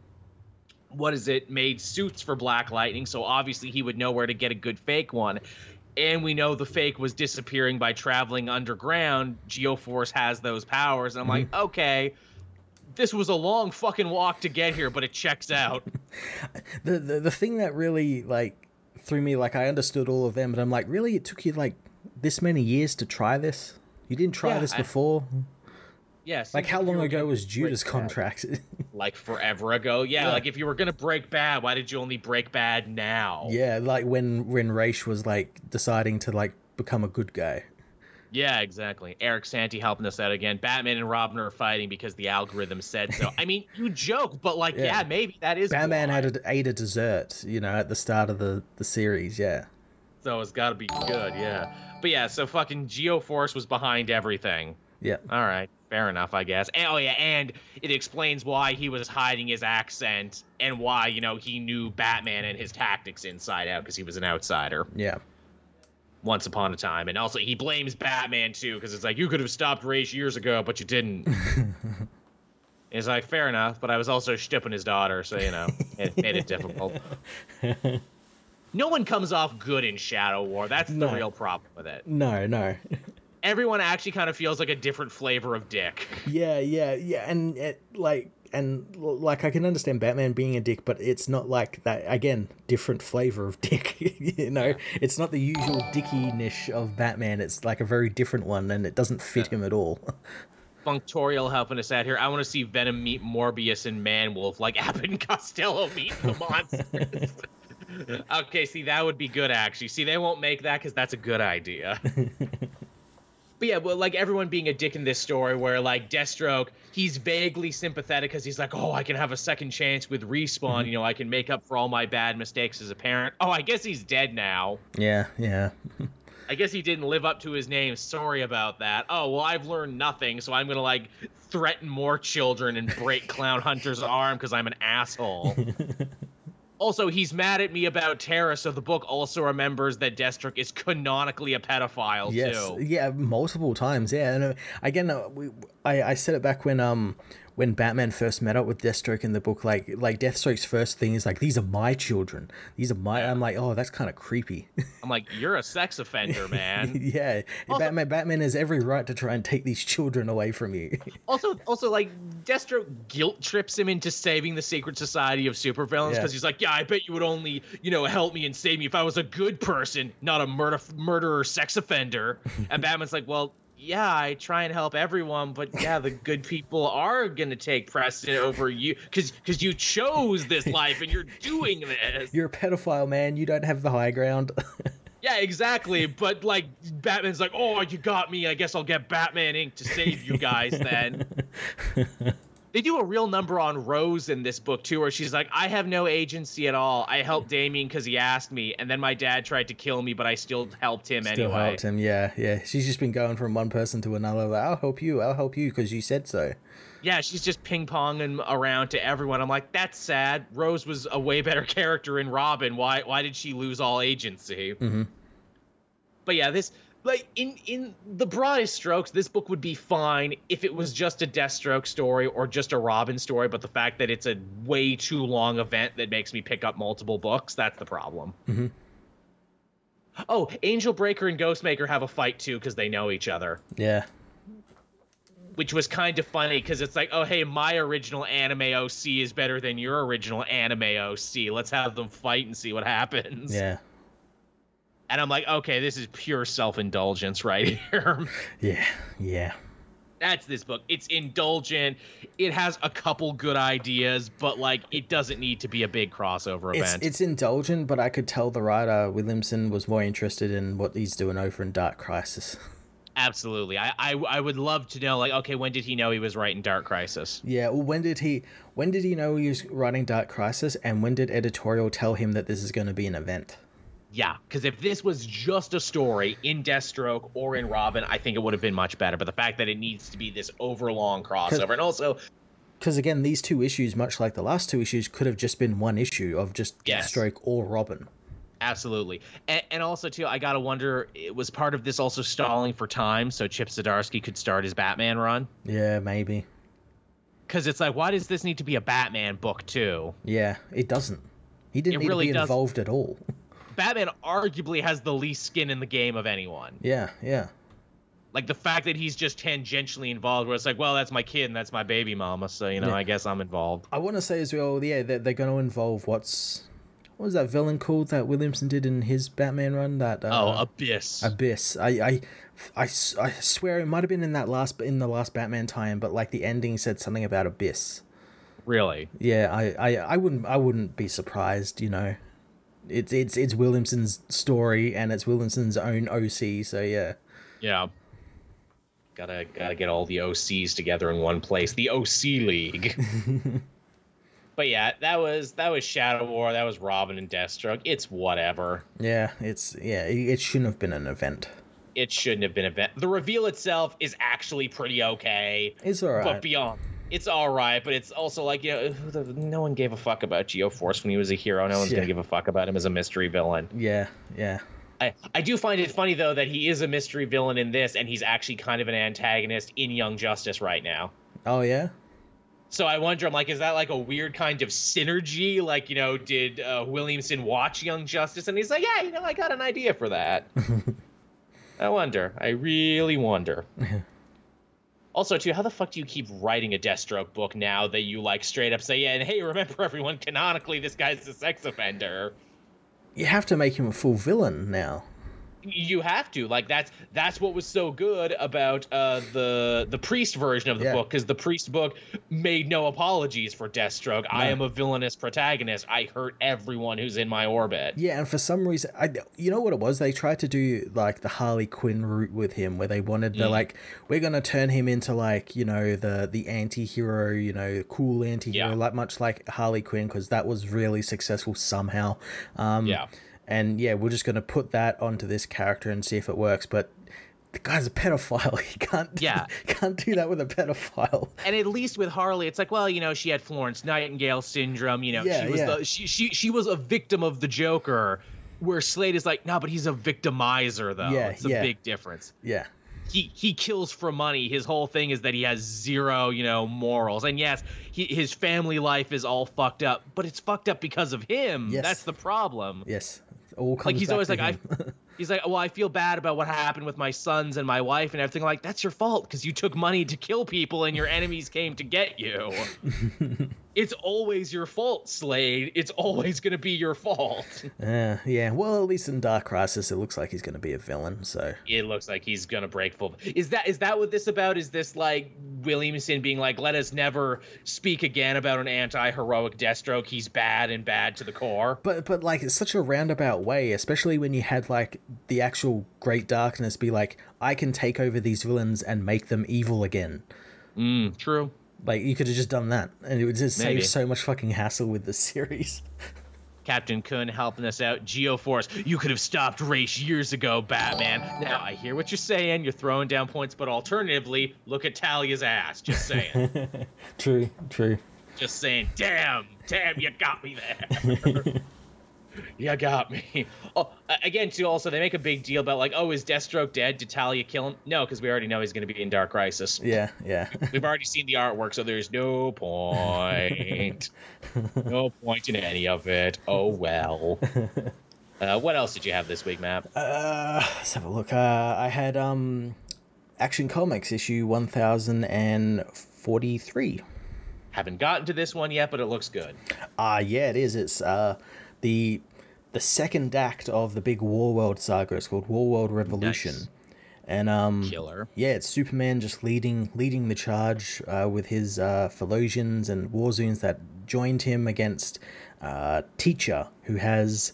what is it made suits for Black Lightning, so obviously he would know where to get a good fake one. And we know the fake was disappearing by traveling underground. Geoforce has those powers, and I'm mm-hmm. like, okay, this was a long fucking walk to get here, but it checks out. the, the the thing that really like threw me, like I understood all of them, but I'm like, really, it took you like this many years to try this? You didn't try yeah, this before? I, Yes. like how long ago was Judas contracted? like forever ago. Yeah, yeah, like if you were gonna break bad, why did you only break bad now? Yeah, like when when Ra's was like deciding to like become a good guy. Yeah, exactly. Eric Santi helping us out again. Batman and Robin are fighting because the algorithm said so. I mean, you joke, but like, yeah, yeah maybe that is. Batman why. had a, ate a dessert, you know, at the start of the the series. Yeah. So it's got to be good, yeah. But yeah, so fucking Geoforce was behind everything. Yeah. All right fair enough, I guess. And, oh yeah, and it explains why he was hiding his accent and why you know he knew Batman and his tactics inside out because he was an outsider. Yeah. Once upon a time, and also he blames Batman too because it's like you could have stopped Ra's years ago, but you didn't. it's like fair enough, but I was also stipping his daughter, so you know it made it difficult. no one comes off good in Shadow War. That's the real problem with it. No, no everyone actually kind of feels like a different flavor of dick. Yeah, yeah, yeah, and it, like and like I can understand Batman being a dick, but it's not like that. Again, different flavor of dick. you know, yeah. it's not the usual dicky-nish of Batman. It's like a very different one, and it doesn't fit yeah. him at all. Functorial helping us out here. I want to see Venom meet Morbius and Manwolf, like Abbott and Costello meet the monsters. okay, see that would be good actually. See, they won't make that because that's a good idea but yeah, well, like everyone being a dick in this story, where like Deathstroke, he's vaguely sympathetic because he's like, oh, I can have a second chance with respawn. Mm-hmm. You know, I can make up for all my bad mistakes as a parent. Oh, I guess he's dead now. Yeah, yeah. I guess he didn't live up to his name. Sorry about that. Oh, well, I've learned nothing, so I'm gonna like threaten more children and break Clown Hunter's arm because I'm an asshole. also, he's mad at me about Terra, so the book also remembers that Deathstroke is canonically a pedophile yes. too. Yeah, multiple times. Yeah, and uh, again, uh, we, I I said it back when um when Batman first met up with Deathstroke in the book, like like Deathstroke's first thing is like, "These are my children. These are my." Yeah. I'm like, "Oh, that's kind of creepy." I'm like, "You're a sex offender, man." yeah, also, Batman. Batman has every right to try and take these children away from you. also, also like Deathstroke guilt trips him into saving the secret society of supervillains because yeah. he's like, "Yeah, I bet you would only, you know, help me and save me if I was a good person, not a murder murderer sex offender." and Batman's like, "Well." Yeah, I try and help everyone, but yeah, the good people are gonna take precedent over you because because you chose this life and you're doing this. You're a pedophile, man. You don't have the high ground. yeah, exactly. But like, Batman's like, oh, you got me. I guess I'll get Batman Inc. to save you guys then. they do a real number on Rose in this book too, where she's like, "I have no agency at all. I helped Damian because he asked me, and then my dad tried to kill me, but I still helped him still anyway." helped him, yeah, yeah. She's just been going from one person to another. Like, I'll help you. I'll help you because you said so. Yeah, she's just ping ponging around to everyone. I'm like, that's sad. Rose was a way better character in Robin. Why? Why did she lose all agency? Mm-hmm. But yeah, this like in in the broadest strokes this book would be fine if it was just a deathstroke story or just a robin story but the fact that it's a way too long event that makes me pick up multiple books that's the problem. Mm-hmm. oh angel breaker and ghostmaker have a fight too because they know each other. Yeah. Which was kind of funny because it's like oh hey my original anime oc is better than your original anime oc let's have them fight and see what happens. Yeah and I'm like, okay, this is pure self indulgence right here. yeah, yeah. That's this book. It's indulgent. It has a couple good ideas, but like it doesn't need to be a big crossover event. It's, it's indulgent, but I could tell the writer Williamson was more interested in what he's doing over in Dark Crisis. Absolutely. I, I I would love to know like okay, when did he know he was writing Dark Crisis? Yeah, well when did he when did he know he was writing Dark Crisis and when did editorial tell him that this is going to be an event? Yeah, because if this was just a story in Deathstroke or in Robin, I think it would have been much better. But the fact that it needs to be this overlong crossover, and also because again, these two issues, much like the last two issues, could have just been one issue of just Yes. Deathstroke or Robin. Absolutely, and, and also too, I gotta wonder, it was part of this also stalling for time so Chip Zdarsky could start his Batman run? Yeah, maybe. Because it's like, why does this need to be a Batman book too? Yeah, it doesn't. He didn't It need really to be doesn't. involved at all. Batman arguably has the least skin in the game of anyone. yeah, yeah. Like the fact that he's just tangentially involved, where it's like, well, that's my kid and that's my baby mama, so you know, Yeah. I guess I'm involved. I want to say as well, yeah, that they're going to involve what's what was that villain called that Williamson did in his Batman run? That uh, oh, Abyss. Abyss. I, I, I, I swear it might have been in that last in the last Batman time, but like the ending said something about Abyss. really? Yeah, I, I, I wouldn't I wouldn't be surprised. You know, it's it's it's Williamson's story and it's Williamson's own OC. So yeah, Yeah. Gotta gotta get all the OCs together in one place. The OC League. but yeah, that was that was Shadow War. That was Robin and Deathstroke. It's whatever. yeah, it's yeah, it, it shouldn't have been an event. It shouldn't have been a event. The reveal itself is actually pretty okay. It's alright. But beyond, it's all right. But it's also like you know, the- no one gave a fuck about Geoforce when he was a hero. No one's Yeah. gonna give a fuck about him as a mystery villain. yeah, yeah, I, I do find it funny though that he is a mystery villain in this, and he's actually kind of an antagonist in Young Justice right now. oh yeah, So I wonder, I'm like, is that like a weird kind of synergy? Like, you know, did uh, Williamson watch Young Justice and he's like, yeah, you know, I got an idea for that. I wonder. I really wonder. also, too, how the fuck do you keep writing a Deathstroke book now that you like straight up say, yeah, and hey, remember everyone, canonically, this guy's a sex offender? you have to make him a full villain now. You have to like that's that's what was so good about uh the the priest version of the Yeah. book because the priest book made no apologies for deathstroke i am a villainous protagonist i hurt everyone who's in my orbit Yeah, and for some reason, I you know what it was? They tried to do like the Harley Quinn route with him, where they wanted they're Mm. like, we're gonna turn him into like you know the the anti-hero, you know, cool anti-hero, Yeah. like much like Harley Quinn, because that was really successful somehow. Um, yeah and yeah, we're just gonna put that onto this character and see if it works, but. The guy's a pedophile. He can't. Yeah. can't do that with a pedophile. and at least with harley it's like well you know she had florence nightingale syndrome you know Yeah, she was yeah. the she, she she was a victim of the joker where slade is like no but he's a victimizer though Yeah, it's a yeah. big difference Yeah. he he kills for money. His whole thing is that he has zero, you know, morals. And yes, he, his family life is all fucked up, but it's fucked up because of him. Yes. That's the problem. Yes. All comes Like he's always like I. he's like, "Well, I feel bad about what happened with my sons and my wife and everything." I'm like, "That's your fault because you took money to kill people and your enemies came to get you." it's always your fault, Slade. It's always going to be your fault. Uh, yeah, well, at least in Dark Crisis, it looks like he's going to be a villain. So it looks like he's gonna break full. Is that is that what this about? Is this like Williamson being like, let us never speak again about an anti-heroic Deathstroke? He's bad and bad to the core. but but like it's such a roundabout way, especially when you had like the actual Great Darkness be like, I can take over these villains and make them evil again. Mm, true. Like you could have just done that, and it would just Maybe. save so much fucking hassle with the series. Captain Kun helping us out. Geoforce, you could have stopped Ra's years ago, Batman. Now I hear what you're saying. You're throwing down points, but alternatively, look at Talia's ass. Just saying. true, true. Just saying. Damn, damn, you got me there. you got me. Oh, again, too. Also, they make a big deal about like, oh, is Deathstroke dead? Did Talia kill him? No, because we already know he's going to be in Dark Crisis. Yeah, yeah. We've already seen the artwork, so there's no point. no point in any of it. Oh well. Uh, what else did you have this week, Matt? Uh, let's have a look. Uh, I had um, Action Comics issue one thousand and forty-three. Haven't gotten to this one yet, but it looks good. Ah, yeah, it is. It's uh the the second act of the big Warworld saga. It's called Warworld Revolution, Nice. and um Killer. yeah, it's Superman just leading leading the charge uh, with his uh, Phaelosians and Warzoons that joined him against uh, Teacher, who has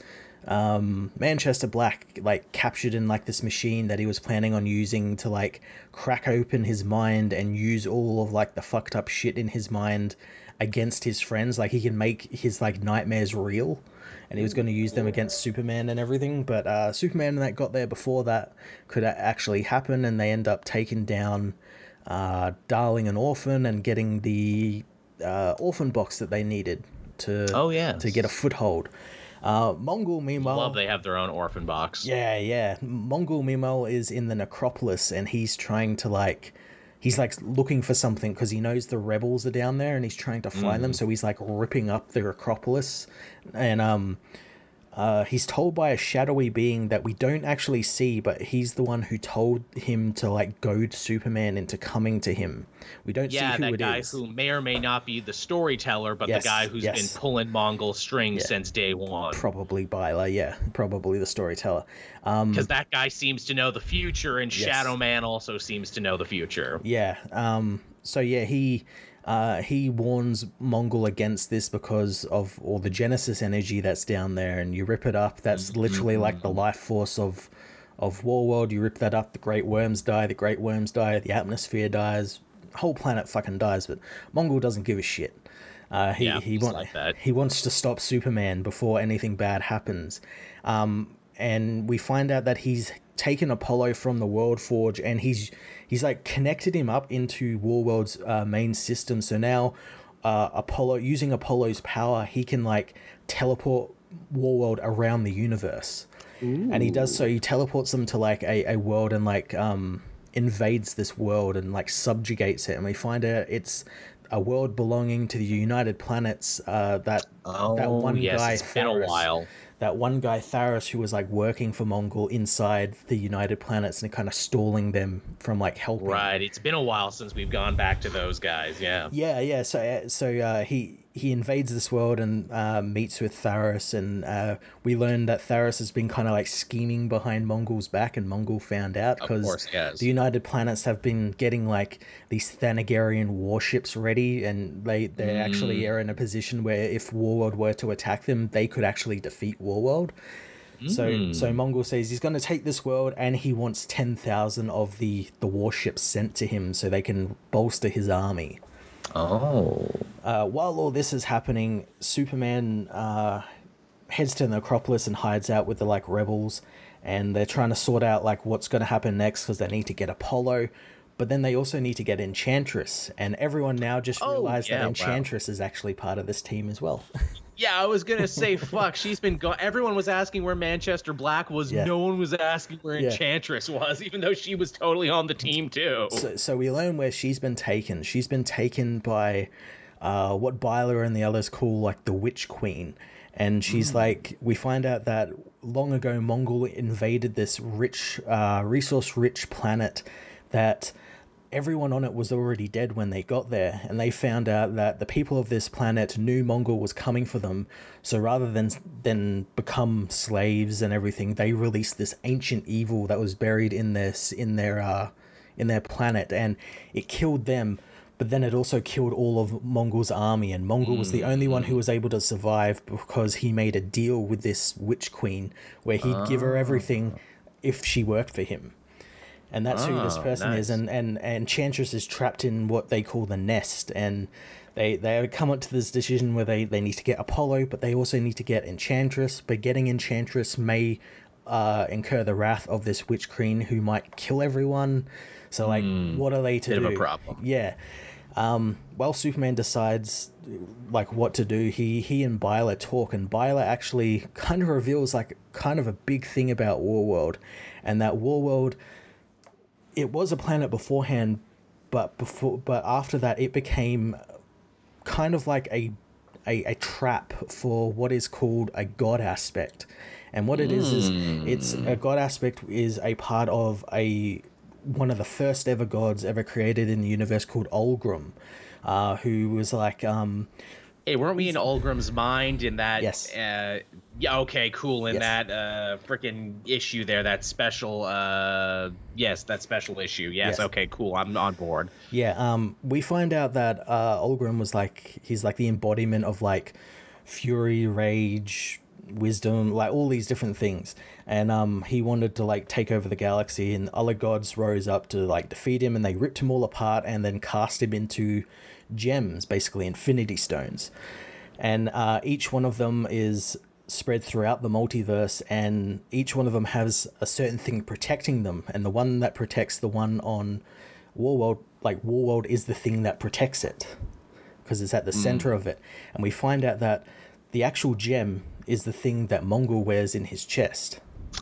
um, Manchester Black like captured in like this machine that he was planning on using to like crack open his mind and use all of like the fucked up shit in his mind against his friends. Like he can make his like nightmares real, and he was going to use them against Superman and everything. But uh, Superman and that got there before that could actually happen, and they end up taking down uh, Darling and Orphan and getting the uh, orphan box that they needed to oh yeah to get a foothold. Uh, Mongul, meanwhile, love they have their own orphan box. Yeah, yeah. Mongul, meanwhile, is in the necropolis, and he's trying to like, he's like looking for something because he knows the rebels are down there, and he's trying to find mm. them. So he's like ripping up the necropolis, and um, uh, he's told by a shadowy being that we don't actually see, but he's the one who told him to like goad Superman into coming to him. We don't yeah, see who that guy who may or may not be the storyteller, but yes, the guy who's yes. been pulling Mongul strings yeah. since day one. Probably Byla, yeah, probably the storyteller. Because um, that guy seems to know the future, and yes. Shadow Man also seems to know the future. Yeah. Um. So yeah, he uh, he warns Mongul against this because of all the Genesis energy that's down there, and you rip it up. That's mm-hmm. literally like the life force of of Warworld. You rip that up, the great worms die. The great worms die. The atmosphere dies. Whole planet fucking dies. But Mongul doesn't give a shit. Uh, he yeah, he, want, like he wants to stop Superman before anything bad happens. Um, and we find out that he's taken Apollo from the World Forge and he's he's like connected him up into Warworld's uh, main system. So now uh, Apollo using Apollo's power, he can like teleport Warworld around the universe. Ooh. And he does so. He teleports them to like a, a world and like um invades this world and like subjugates it. And we find out it's a world belonging to the United Planets. Uh, that oh, that one yes, guy. It's been a while that one guy Tharos who was like working for Mongul inside the United Planets and kind of stalling them from like helping. Right. It's been a while since we've gone back to those guys. Yeah. Yeah, yeah. So uh, so uh, he he invades this world and uh, meets with Tharos, and uh, we learn that Tharos has been kind of like scheming behind Mongul's back, and Mongul found out because the United Planets have been getting like these Thanagarian warships ready, and they they mm. actually are in a position where if Warworld were to attack them, they could actually defeat Warworld. Mm. So so Mongul says he's going to take this world, and he wants ten thousand of the the warships sent to him so they can bolster his army. Oh. Uh, while all this is happening, Superman uh, heads to the Acropolis and hides out with the like rebels, and they're trying to sort out like what's going to happen next because they need to get Apollo, but then they also need to get Enchantress, and everyone now just oh, realized yeah, that Enchantress wow. is actually part of this team as well. Yeah, I was gonna say, fuck. She's been gone. Everyone was asking where Manchester Black was. Yeah. No one was asking where yeah. Enchantress was, even though she was totally on the team too. So, so we learn where she's been taken. She's been taken by uh, what Byla and the others call like the Witch Queen, and she's mm. like, we find out that long ago Mongul invaded this rich, uh, resource-rich planet that everyone on it was already dead when they got there, and they found out that the people of this planet knew Mongul was coming for them. So rather than than become slaves and everything, they released this ancient evil that was buried in this in their uh, in their planet, and it killed them. But then it also killed all of Mongul's army, and Mongul mm. was the only one who was able to survive because he made a deal with this witch queen where he'd uh. give her everything if she worked for him and that's oh, who this ah, person nice. is. And, and and Enchantress is trapped in what they call the nest, and they they come up to this decision where they they need to get Apollo, but they also need to get Enchantress. But getting Enchantress may uh, incur the wrath of this witch queen who might kill everyone. So like, mm, what are they to bit do? Of a problem. Yeah. Um, well, Superman decides like what to do. He he and Byla talk, and Byla actually kind of reveals like kind of a big thing about Warworld, and that Warworld it was a planet beforehand, but before but after that it became kind of like a a, a trap for what is called a god aspect. And what it mm. is is it's a hmm. god aspect is a part of a one of the first ever gods ever created in the universe called Olgrim, uh, who was like um, Hey, weren't we in Olgrim's mind in that? Yes. Uh, yeah. Okay. Cool. In yes. that uh, freaking issue there, that special. Uh, yes, that special issue. Yes, yes. Okay. Cool. I'm on board. Yeah. Um. We find out that uh, Olgrim was like he's like the embodiment of like fury, rage, wisdom, like all these different things. And um, he wanted to like take over the galaxy, and other gods rose up to like defeat him, and they ripped him all apart and then cast him into gems, basically infinity stones. And uh, each one of them is spread throughout the multiverse, and each one of them has a certain thing protecting them. And the one that protects the one on Warworld, like Warworld, is the thing that protects it because it's at the mm. center of it. And we find out that the actual gem is the thing that Mongul wears in his chest.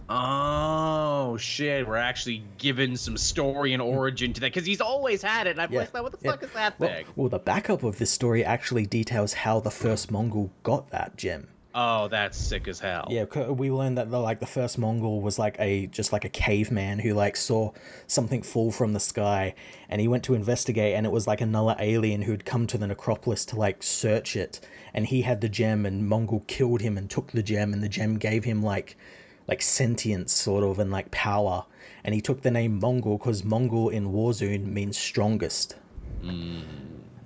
Oh shit! We're actually given some story and origin to that because he's always had it. And I'm Yeah, like, what the yeah. fuck is that Well, thing? well, the backup of this story actually details how the first Mongul got that gem. Oh, that's sick as hell. Yeah, we learned that the, like the first Mongul was like a just like a caveman who like saw something fall from the sky, and he went to investigate, and it was like another alien who had come to the necropolis to like search it, and he had the gem, and Mongul killed him and took the gem, and the gem gave him like like sentience sort of and like power, and he took the name Mongul because Mongul in Warzoon means strongest. Mm.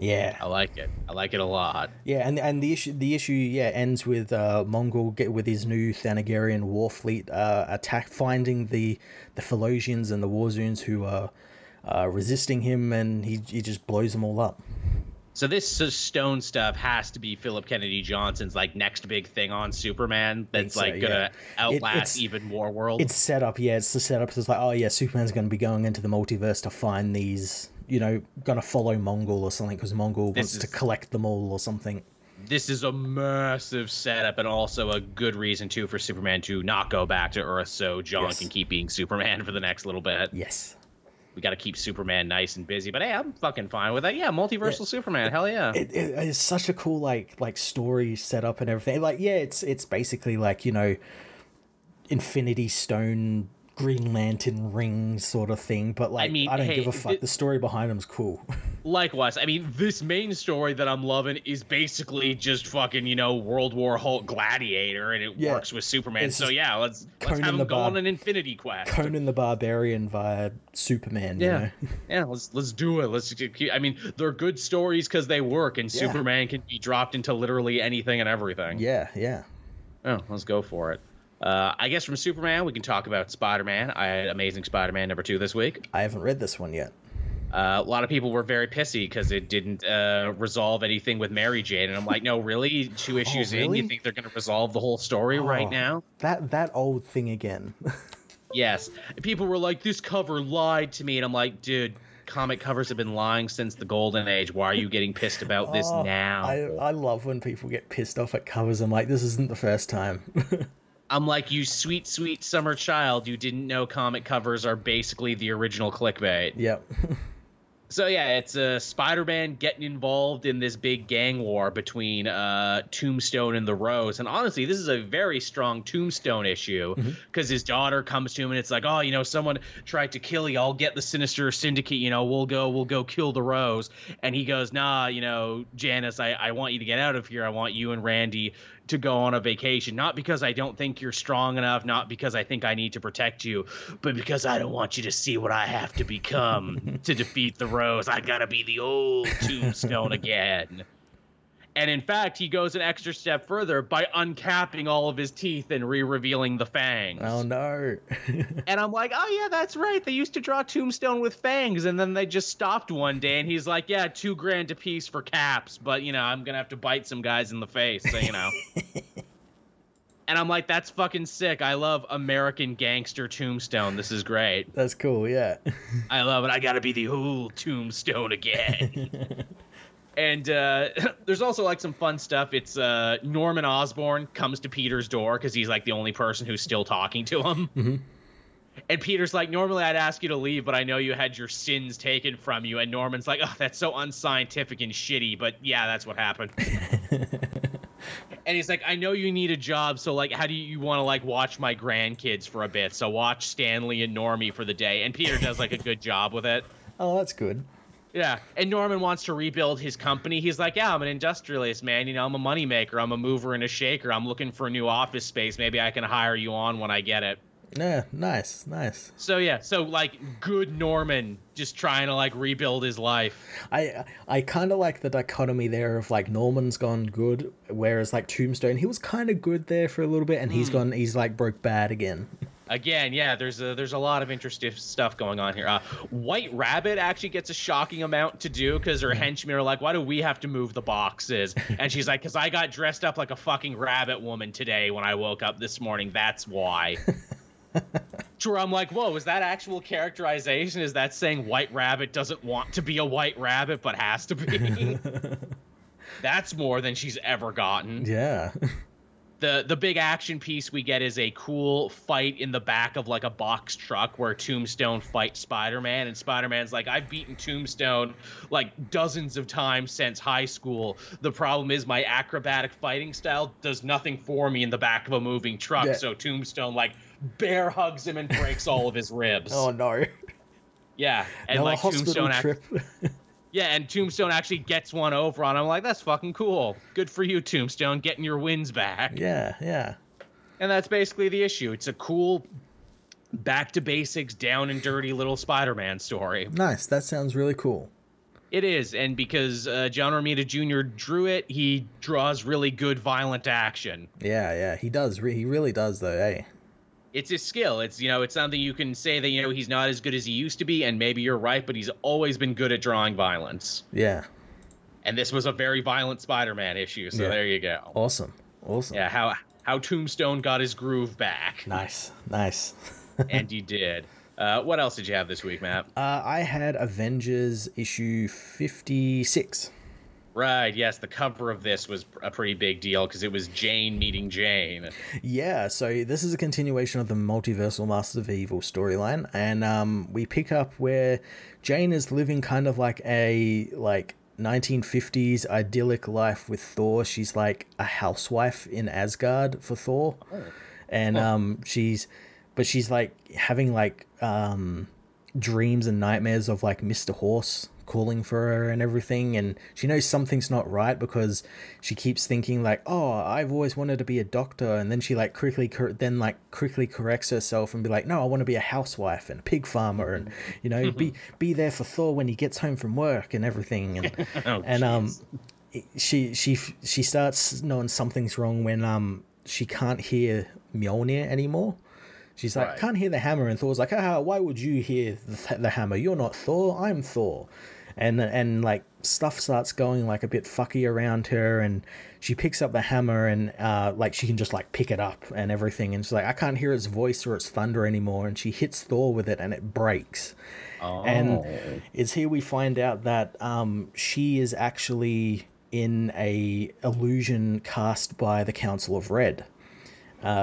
Yeah. I like it. I like it a lot. Yeah, and and the issue the issue yeah ends with uh, Mongul get with his new Thanagarian war fleet uh, attack finding the the Phaelosians and the Warzoons who are uh, resisting him, and he he just blows them all up. So this stone stuff has to be Philip Kennedy Johnson's like next big thing on Superman. That's so, like gonna It- outlast it's- even War World. It's set up, yeah. It's the setup. It's like, oh yeah, Superman's going to be going into the multiverse to find these. You know, going to follow Mongul or something because Mongul This wants to collect them all or something. this is a massive setup and also a good reason too for Superman to not go back to Earth so John Yes. can keep being Superman for the next little bit. Yes. We got to keep Superman nice and busy, but hey, I'm fucking fine with that. Yeah, multiversal Superman, hell yeah. it, it, it's such a cool like like story setup and everything like yeah it's it's basically like you know infinity stone green lantern ring sort of thing but like i, mean, don't hey, give a fuck it- the story behind him's cool Likewise, I mean, this main story that I'm loving is basically just fucking, you know, World War Hulk Gladiator, and it Yeah. works with Superman. So yeah, let's let's Conan have the him go Bar- on an Infinity Quest. conan the barbarian via superman you Yeah, know? yeah. Let's let's do it. Let's. keep- I mean, they're good stories because they work, and Yeah. Superman can be dropped into literally anything and everything. yeah yeah Oh, let's go for it. Uh, I guess from Superman, we can talk about Spider Man. I had Amazing Spider Man number two this week. i haven't read this one yet Uh, a lot of people were very pissy because it didn't uh, resolve anything with Mary Jane, and I'm like, no, really? Two issues in, Oh, really? you think they're going to resolve the whole story right Oh. now? that that old thing again Yes. People were like, this cover lied to me, and I'm like, dude, comic covers have been lying since the golden age. Why are you getting pissed about this Oh, now? I, I love when people get pissed off at covers i'm like this isn't the first time I'm like, you sweet, sweet summer child. You didn't know comic covers are basically the original clickbait. yep So yeah, it's uh, Spider-Man getting involved in this big gang war between uh, Tombstone and the Rose. And honestly, this is a very strong Tombstone issue because his daughter comes to him and it's like, oh, you know, someone tried to kill you. I'll get the Sinister Syndicate. You know, we'll go, we'll go kill the Rose. And he goes, nah, you know, Janice, I, I want you to get out of here. I want you and Randy to go on a vacation, not because I don't think you're strong enough, not because I think I need to protect you, but because I don't want you to see what I have to become to defeat the Rose. I gotta be the old Tombstone again. And in fact, he goes an extra step further by uncapping all of his teeth and re-revealing the fangs. oh no And I'm like, oh yeah, that's right. They used to draw Tombstone with fangs, and then they just stopped one day. And he's like, yeah, two grand a piece for caps, but you know, I'm gonna have to bite some guys in the face, so you know. and I'm like, that's fucking sick. I love American gangster Tombstone. This is great. that's cool yeah I love it. I gotta be the old Tombstone again. And uh, there's also like some fun stuff. It's uh, Norman Osborn comes to Peter's door because he's like the only person who's still talking to him. And Peter's like, normally I'd ask you to leave, but I know you had your sins taken from you. And Norman's like, oh, that's so unscientific and shitty, but yeah, that's what happened. and he's like, I know you need a job, so like, how do you, you want to like watch my grandkids for a bit? So watch Stanley and Normie for the day. And Peter does like a good job with it. oh that's good Yeah, and Norman wants to rebuild his company. He's like, "Yeah, I'm an industrialist, man. You know, I'm a moneymaker. I'm a mover and a shaker. I'm looking for a new office space. Maybe I can hire you on when I get it." Yeah, nice, nice. So yeah, so like good Norman just trying to like rebuild his life. I I kind of like the dichotomy there of like Norman's gone good, whereas like Tombstone he was kind of good there for a little bit, and he's hmm. gone he's like broke bad again. Again, yeah, there's a there's a lot of interesting stuff going on here. Uh, White Rabbit actually gets a shocking amount to do because her henchmen are like, "Why do we have to move the boxes?" And she's like, "Cause I got dressed up like a fucking rabbit woman today when I woke up this morning. That's why." Sure, I'm like, whoa, is that actual characterization? Is that saying White Rabbit doesn't want to be a white rabbit but has to be? That's more than she's ever gotten. Yeah. The the big action piece we get is a cool fight in the back of like a box truck where Tombstone fights Spider-Man and Spider-Man's like, I've beaten Tombstone like dozens of times since high school. The problem is my acrobatic fighting style does nothing for me in the back of a moving truck. Yeah. So Tombstone like bear hugs him and breaks all of his ribs. oh no. Yeah, and no like Tombstone, trip. yeah, and Tombstone actually gets one over on him. I'm like, that's fucking cool. Good for you, Tombstone, getting your wins back. yeah, yeah. And that's basically the issue. It's a cool, back to basics, down and dirty little Spider-Man story. Nice. That sounds really cool. It is, and because uh, John Romita Jr. drew it, he draws really good violent action. Yeah, yeah. He does. Re- he really does, though. Eh. It's his skill. It's you know, it's something you can say that you know he's not as good as he used to be, and maybe you're right, but he's always been good at drawing violence. Yeah. And this was a very violent Spider-Man issue, so Yeah. there you go. Awesome. Awesome. Yeah, how how Tombstone got his groove back, Nice. Nice. and he did. Uh, what else did you have this week, Matt? Uh, I had Avengers issue 56. Right, yes, the cover of this was a pretty big deal because it was Jane meeting Jane. Yeah, so this is a continuation of the Multiversal Masters of Evil storyline, and um, we pick up where Jane is living kind of like a like 1950s idyllic life with Thor. She's like a housewife in Asgard for Thor, and um, she's but she's like having like um, dreams and nightmares of like Mr. Horse calling for her and everything and she knows something's not right because she keeps thinking like oh I've always wanted to be a doctor and then she like quickly cor- then like quickly corrects herself and be like no I want to be a housewife and a pig farmer and you know be be there for Thor when he gets home from work and everything and Oh, and um she she she starts knowing something's wrong when um she can't hear Mjolnir anymore. She's like, Right. can't hear the hammer, and Thor's like, ah, why would you hear the, the hammer? You're not Thor, I'm Thor, and and like stuff starts going like a bit fucky around her, and she picks up the hammer and uh like she can just like pick it up and everything, and she's like, I can't hear its voice or its thunder anymore, and she hits Thor with it, and it breaks. oh. And it's here we find out that um, she is actually in a illusion cast by the Council of Red.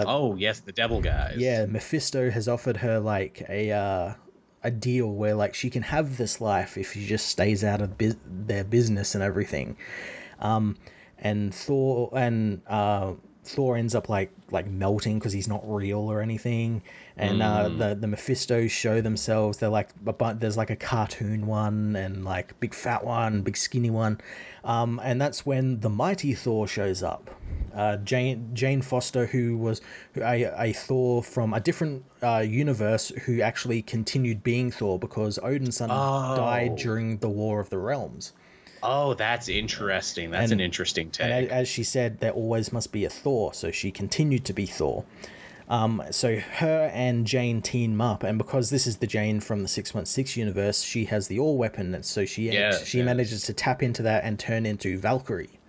oh yes, the devil guys. Yeah, Mephisto has offered her like a uh, a deal where like she can have this life if she just stays out of bus- their business and everything. Um, and Thor and uh, Thor ends up like like melting because he's not real or anything. And uh, the the Mephistos show themselves. They're like but bu- there's like a cartoon one and like big fat one, big skinny one. Um, and that's when the mighty Thor shows up. Uh, Jane Jane Foster, who was a, a Thor from a different uh, universe, who actually continued being Thor because Odin's son Oh. died during the War of the Realms. Oh, that's interesting. That's And- an interesting take. And as she said, there always must be a Thor, so she continued to be Thor. Um, so her and Jane team up, and because this is the Jane from the six one six universe, she has the all weapon, and so she Yes, she yes. manages to tap into that and turn into Valkyrie.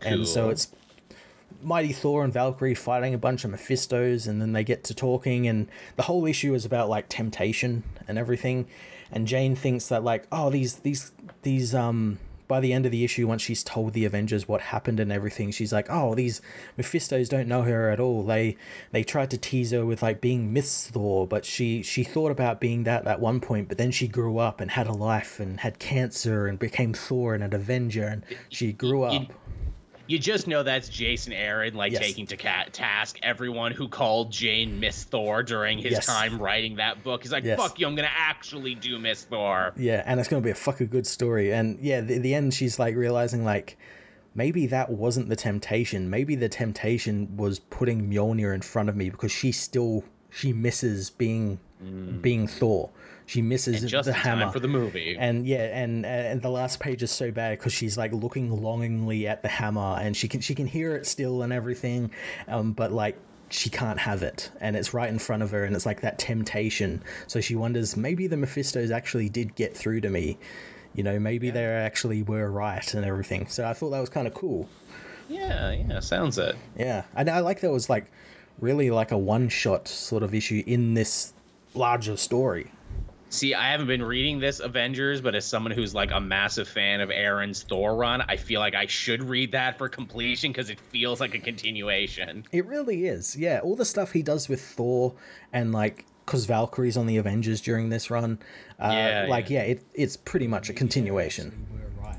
Cool. And so it's Mighty Thor and Valkyrie fighting a bunch of Mephistos, and then they get to talking, and the whole issue is about like temptation and everything. And Jane thinks that like, oh, these these these um. By the end of the issue, once she's told the Avengers what happened and everything, she's like, "Oh, these Mephistos don't know her at all. They they tried to tease her with like being Miss Thor, but she she thought about being that at one point, but then she grew up and had a life and had cancer and became Thor and an Avenger, and she grew up." You- just know that's Jason Aaron, like Yes. taking to ca- task everyone who called Jane Miss Thor during his Yes. time writing that book. He's like, Yes. "Fuck you! I'm gonna actually do Miss Thor." Yeah, and it's gonna be a fucking good story. And yeah, the, the end, she's like realizing like maybe that wasn't the temptation. Maybe the temptation was putting Mjolnir in front of me because she still she misses being mm. being Thor. She misses. Just the hammer for the movie. and yeah, and and the last page is so bad because she's like looking longingly at the hammer, and she can she can hear it still and everything, um, but like she can't have it, and it's right in front of her, and it's like that temptation. So she wonders maybe the Mephistos actually did get through to me, you know, maybe they actually were right and everything. So I thought that was kind of cool. yeah, yeah, sounds it. Yeah, and I like that it was like really like a one shot sort of issue in this larger story. See, I haven't been reading this Avengers, but as someone who's like a massive fan of Aaron's Thor run, I feel like I should read that for completion because it feels like a continuation. It really is. Yeah, all the stuff he does with Thor and like because Valkyrie's on the Avengers during this run. Uh, Yeah, like yeah. yeah, it, it's pretty much a continuation.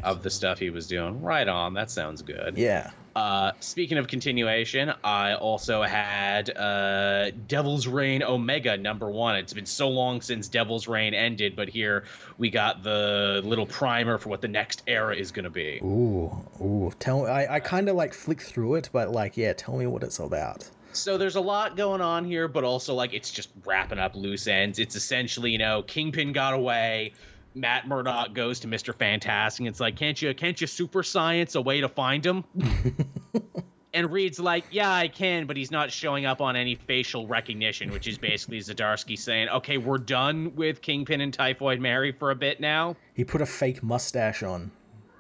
Of the stuff he was doing. Right on. That sounds good. Yeah. Uh, speaking of continuation, I also had uh, Devil's Reign Omega number one. It's been so long since Devil's Reign ended, but here we got the little primer for what the next era is going to be. Ooh, ooh. Tell I, I kind of like flick through it, but like yeah, tell me what it's about. So there's a lot going on here, but also like it's just wrapping up loose ends. It's essentially, you know, Kingpin got away. Matt Murdock goes to Mr. Fantastic. And it's like, can't you can't you super science a way to find him? and Reed's like, yeah, I can, but he's not showing up on any facial recognition, which is basically Zdarsky saying, okay, we're done with Kingpin and Typhoid Mary for a bit now. He put a fake mustache on.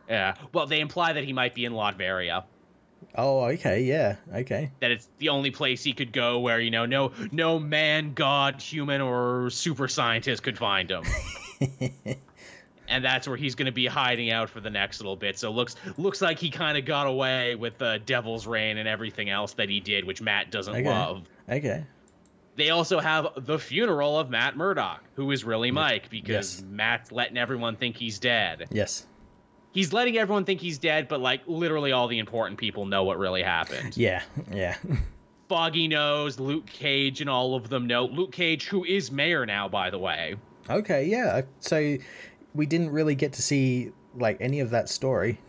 Yeah. Well, they imply that he might be in Latveria. Oh, okay, yeah, okay. that it's the only place he could go where you know no no man god human or super scientist could find him and that's where he's going to be hiding out for the next little bit so looks looks like he kind of got away with the devil's reign and everything else that he did which matt doesn't Okay. love Okay. they also have the funeral of matt murdock who is really mike because Yes. matt's letting everyone think he's dead Yes. he's letting everyone think he's dead but like literally all the important people know what really happened Yeah. Yeah. Foggy knows, Luke Cage and all of them know. Luke Cage, who is mayor now, by the way. okay, yeah. So we didn't really get to see like any of that story.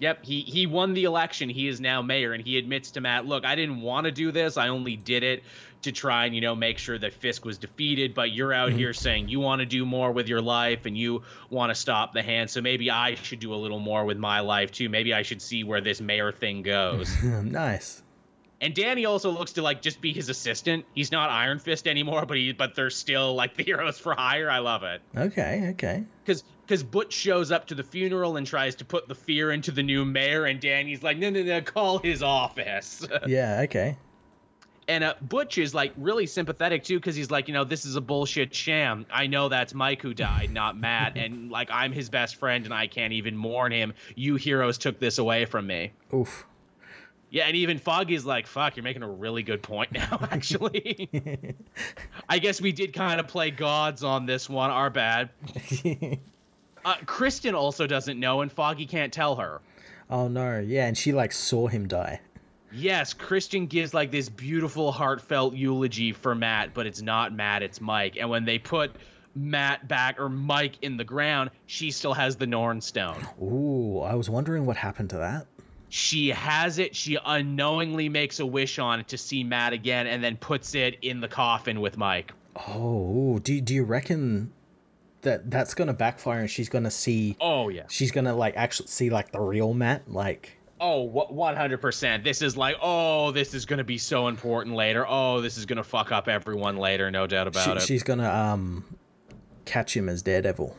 Yep, he he won the election. He is now mayor, and he admits to Matt, "Look, I didn't want to do this. I only did it to try and you know make sure that Fisk was defeated. But you're out mm-hmm. here saying you want to do more with your life and you want to stop the hand. So maybe I should do a little more with my life too. Maybe I should see where this mayor thing goes." nice. And Danny also looks to like just be his assistant. He's not Iron Fist anymore, but he but they're still like the heroes for hire. I love it. Okay, okay. because because Butch shows up to the funeral and tries to put the fear into the new mayor, and Danny's like, no, no, no, call his office. Yeah, okay. and uh, Butch is like really sympathetic too, because he's like, you know, this is a bullshit sham. I know that's Mike who died, not Matt, and like I'm his best friend, and I can't even mourn him. You heroes took this away from me. Oof. Yeah, and even Foggy's like, fuck, you're making a really good point now, actually. I guess we did kind of play gods on this one, our bad. Uh, Kristen also doesn't know, and Foggy can't tell her. oh no, yeah, and she like saw him die. Yes, Kirsten gives like this beautiful, heartfelt eulogy for Matt, but it's not Matt, it's Mike. And when they put Matt back or Mike in the ground, she still has the Norn Stone. Ooh, I was wondering what happened to that. She has it. She unknowingly makes a wish on it to see Matt again, and then puts it in the coffin with Mike. Oh, do do you reckon that that's gonna backfire and she's gonna see? Oh yeah. She's gonna like actually see like the real Matt, like. Oh, Oh, one hundred percent. This is like, oh, this is gonna be so important later. Oh, this is gonna fuck up everyone later, no doubt about She, it. she's gonna um catch him as Daredevil.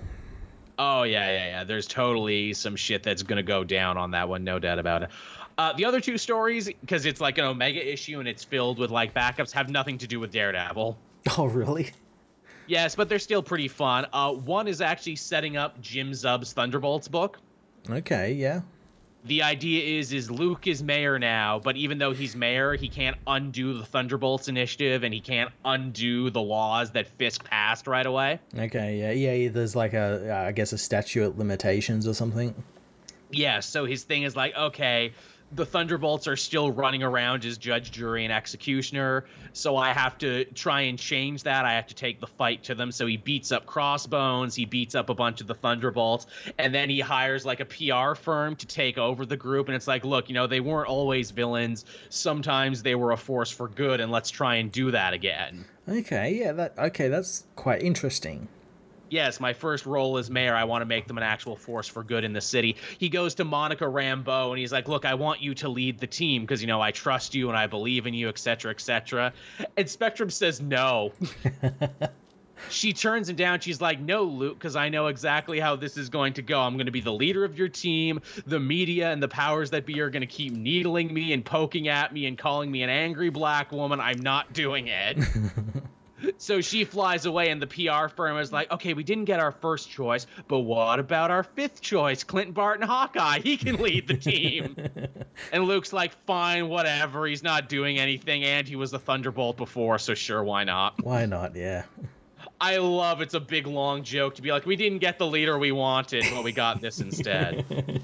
Oh yeah, yeah, yeah. There's totally some shit that's gonna go down on that one, no doubt about it. Uh, the other two stories, because it's like an Omega issue and it's filled with like backups, have nothing to do with Daredevil. Oh, really? Yes, but they're still pretty fun. Uh, one is actually setting up Jim Zub's Thunderbolts book. Okay, yeah. The idea is is Luke is mayor now, but even though he's mayor, he can't undo the Thunderbolts initiative and he can't undo the laws that Fisk passed right away. Okay, yeah, yeah. There's like a, uh, I guess, a statute of limitations or something. Yeah, so his thing is like, okay, the Thunderbolts are still running around as judge, jury, and executioner. So I have to try and change that. I have to take the fight to them. So he beats up Crossbones. He beats up a bunch of the Thunderbolts. And then he hires like a PR firm to take over the group. And it's like, look, you know, they weren't always villains. Sometimes they were a force for good. And let's try and do that again. Okay, yeah, that okay, that's quite interesting yes, my first role as mayor, I want to make them an actual force for good in the city. He goes to Monica Rambeau and he's like, "Look, I want you to lead the team because you know I trust you and I believe in you, etc., etc." And Spectrum says no. she turns him down. She's like, "No, Luke, because I know exactly how this is going to go. I'm going to be the leader of your team. The media and the powers that be are going to keep needling me and poking at me and calling me an angry black woman. I'm not doing it." so she flies away, and the PR firm is like, okay, we didn't get our first choice, but what about our fifth choice, Clinton Barton Hawkeye? He can lead the team. and Luke's like, fine, whatever. He's not doing anything, and he was the Thunderbolt before, so sure, why not? Why not? Yeah. I love it's a big long joke to be like, we didn't get the leader we wanted, but we got this instead.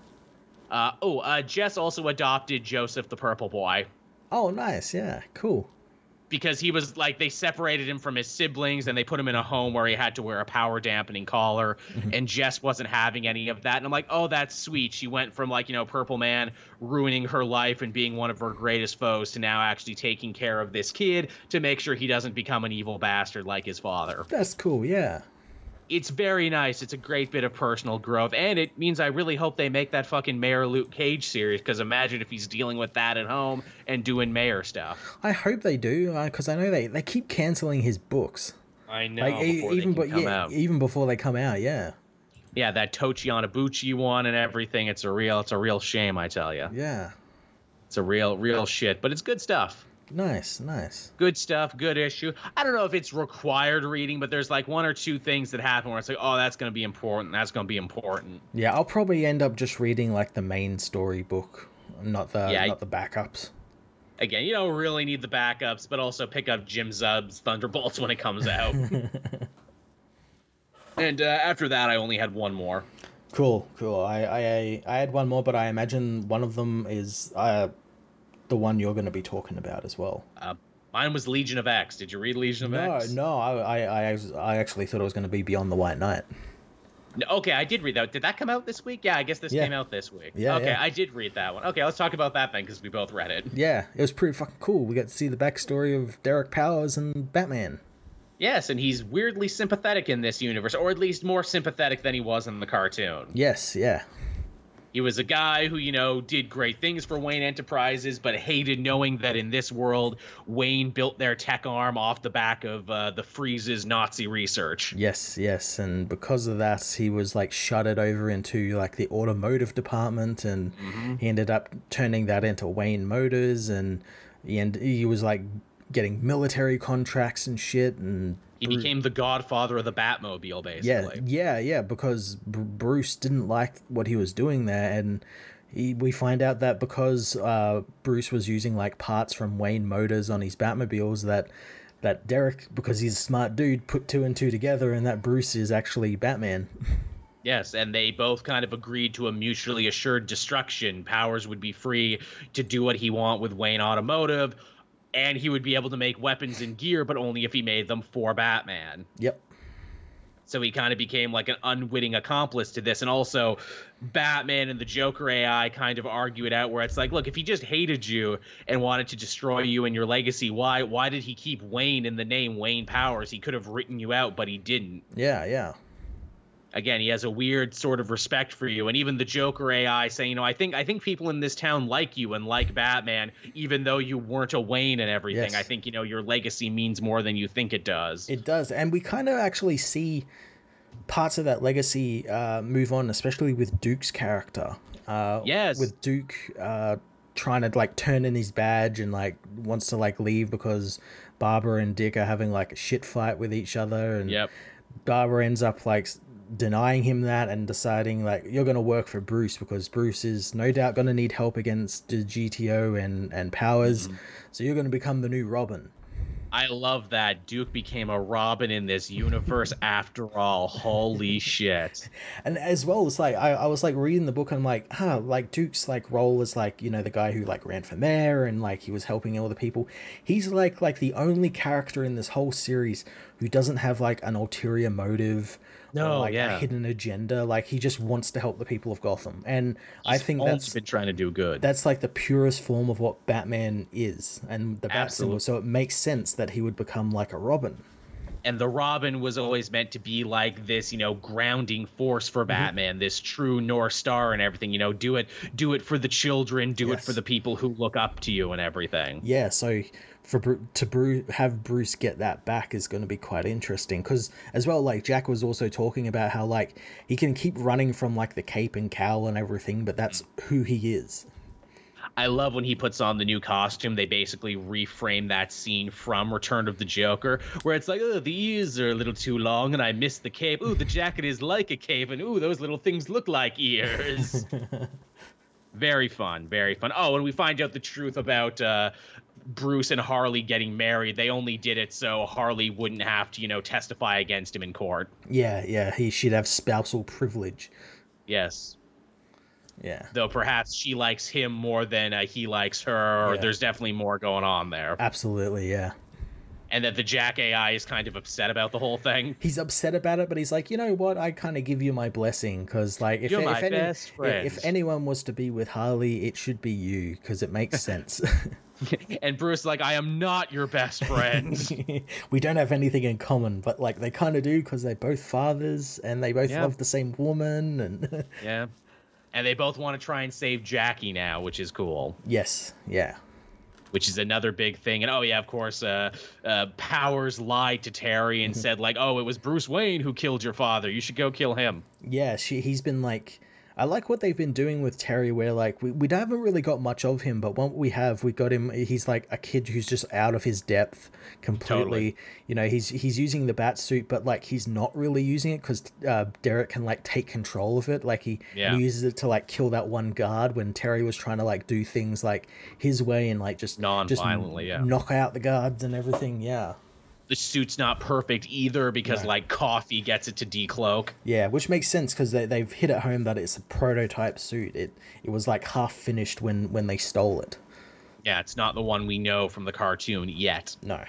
uh, oh, uh, Jess also adopted Joseph the Purple Boy. Oh, nice. Yeah, cool because he was like they separated him from his siblings and they put him in a home where he had to wear a power dampening collar mm-hmm. and Jess wasn't having any of that. And I'm like oh that's sweet. She went from like you know purple man ruining her life and being one of her greatest foes to now actually taking care of this kid to make sure he doesn't become an evil bastard like his father. That's cool yeah it's very nice. It's a great bit of personal growth, and it means I really hope they make that fucking Mayor Luke Cage series. Because imagine if he's dealing with that at home and doing Mayor stuff. I hope they do, because uh, I know they they keep canceling his books. I know. Like, even but yeah, out. even before they come out, yeah. Yeah, that Tochi Onyebuchi one and everything. It's a real, it's a real shame, I tell you. Yeah. It's a real, real shit, but it's good stuff. Nice, nice. Good stuff, good issue. I don't know if it's required reading, but there's like one or two things that happen where it's like, oh, that's going to be important. That's going to be important. Yeah, I'll probably end up just reading like the main story book, not the yeah, not the backups. Again, you don't really need the backups, but also pick up Jim Zub's Thunderbolts when it comes out. and uh, after that, I only had one more. Cool, cool. I, I I had one more, but I imagine one of them is uh, the one you're going to be talking about as well. Uh, mine was Legion of X. Did you read Legion of no, X? No, no. I, I, I actually thought it was going to be Beyond the White Knight. No, okay, I did read that. Did that come out this week? Yeah, I guess this yeah. came out this week. Yeah. Okay, yeah. I did read that one. Okay, let's talk about that then, because we both read it. Yeah, it was pretty fucking cool. We got to see the backstory of Derek Powers and Batman. Yes, and he's weirdly sympathetic in this universe, or at least more sympathetic than he was in the cartoon. Yes, yeah. He was a guy who, you know, did great things for Wayne Enterprises, but hated knowing that in this world, Wayne built their tech arm off the back of uh, the Freeze's Nazi research. Yes, yes, and because of that, he was like shuttered over into like the automotive department, and mm-hmm. he ended up turning that into Wayne Motors, and he and he was like getting military contracts and shit, and he became the godfather of the Batmobile, basically. Yeah, yeah, yeah. Because Bruce didn't like what he was doing there, and he, we find out that because uh, Bruce was using like parts from Wayne Motors on his Batmobiles, that that Derek, because he's a smart dude, put two and two together, and that Bruce is actually Batman. Yes, and they both kind of agreed to a mutually assured destruction. Powers would be free to do what he want with Wayne Automotive and he would be able to make weapons and gear, but only if he made them for Batman. Yep. So he kind of became like an unwitting accomplice to this. And also, Batman and the Joker AI kind of argue it out where it's like, look, if he just hated you and wanted to destroy you and your legacy, why why did he keep Wayne in the name Wayne Powers? He could have written you out, but he didn't. Yeah, yeah again he has a weird sort of respect for you. And even the joker ai saying you know i think i think people in this town like you and like batman even though you weren't a wayne and everything. Yes. i think you know your legacy means more than you think it does. It does. And we kind of actually see parts of that legacy uh, move on especially with duke's character uh, yes. with duke uh, trying to like turn in his badge and like wants to like leave because barbara and dick are having like a shit fight with each other. And yep. Barbara ends up like denying him that and deciding like you're going to work for Bruce because Bruce is no doubt going to need help against the GTO and and Powers, mm-hmm. so you're going to become the new Robin. I love that Duke became a Robin in this universe after all. Holy shit. And as well as like I, I was like reading the book and I'm like, huh, like Duke's like role as like, you know, the guy who like ran for mayor and like he was helping all the people. He's like like the only character in this whole series who doesn't have like an ulterior motive no, like yeah. a hidden agenda. Like he just wants to help the people of Gotham. And I think that's been trying to do good. that's like the purest form of what Batman is and the bat symbol. So it makes sense that he would become like a Robin. and the Robin was always meant to be like this, you know, grounding force Mm-hmm. for Batman, this true North Star and everything. You know, do it, do it for the children, do it for the people who look up to you and everything. Yeah, so for to Bru- have Bruce get that back is going to be quite interesting because as well, like Jack was also talking about how like he can keep running from like the cape and cowl and everything, but that's who he is. I love when he puts on the new costume. They basically reframe that scene from Return of the Joker, where it's like, oh, the ears are a little too long, and I miss the cape. Ooh, the jacket is like a cape, and ooh, those little things look like ears. very fun, very fun. Oh, and we find out the truth about uh, Bruce and Harley getting married. They only did it so Harley wouldn't have to, you know, testify against him in court. Yeah, yeah, he should have spousal privilege. Yes. Yeah, Though perhaps she likes him more than uh, he likes her, or Yeah. there's definitely more going on there. absolutely, yeah. And that the Jack AI is kind of upset about the whole thing. He's upset about it, but he's like, you know what? I kind of give you my blessing because, like, if, You're if, any- if anyone was to be with Harley, it should be you because it makes sense. and Bruce is like, I am not your best friend. we don't have anything in common, but like they kind of do because they're both fathers and they both Yeah. love the same woman. And yeah. And they both want to try and save Jackie now, which is cool. yes, yeah, Which is another big thing. And oh yeah, of course, uh, uh, Powers lied to Terry and said like, "Oh, it was Bruce Wayne who killed your father. You should go kill him." yeah. She he's been like. I like what they've been doing with Terry, where like we, we haven't really got much of him, but what we have, we got him. He's like a kid who's just out of his depth completely. Totally. You know, he's he's using the bat suit, but like he's not really using it because uh, Derek can like take control of it. Like he, Yeah. he uses it to like kill that one guard when Terry was trying to like do things like his way and like just just Non-violently, yeah. knock out the guards and everything. Yeah. The suit's not perfect either because No. like Coffee gets it to decloak. Yeah, which makes sense because they, they've hit it home that it's a prototype suit. It it was like half finished when when they stole it. Yeah, it's not the one we know from the cartoon yet. No.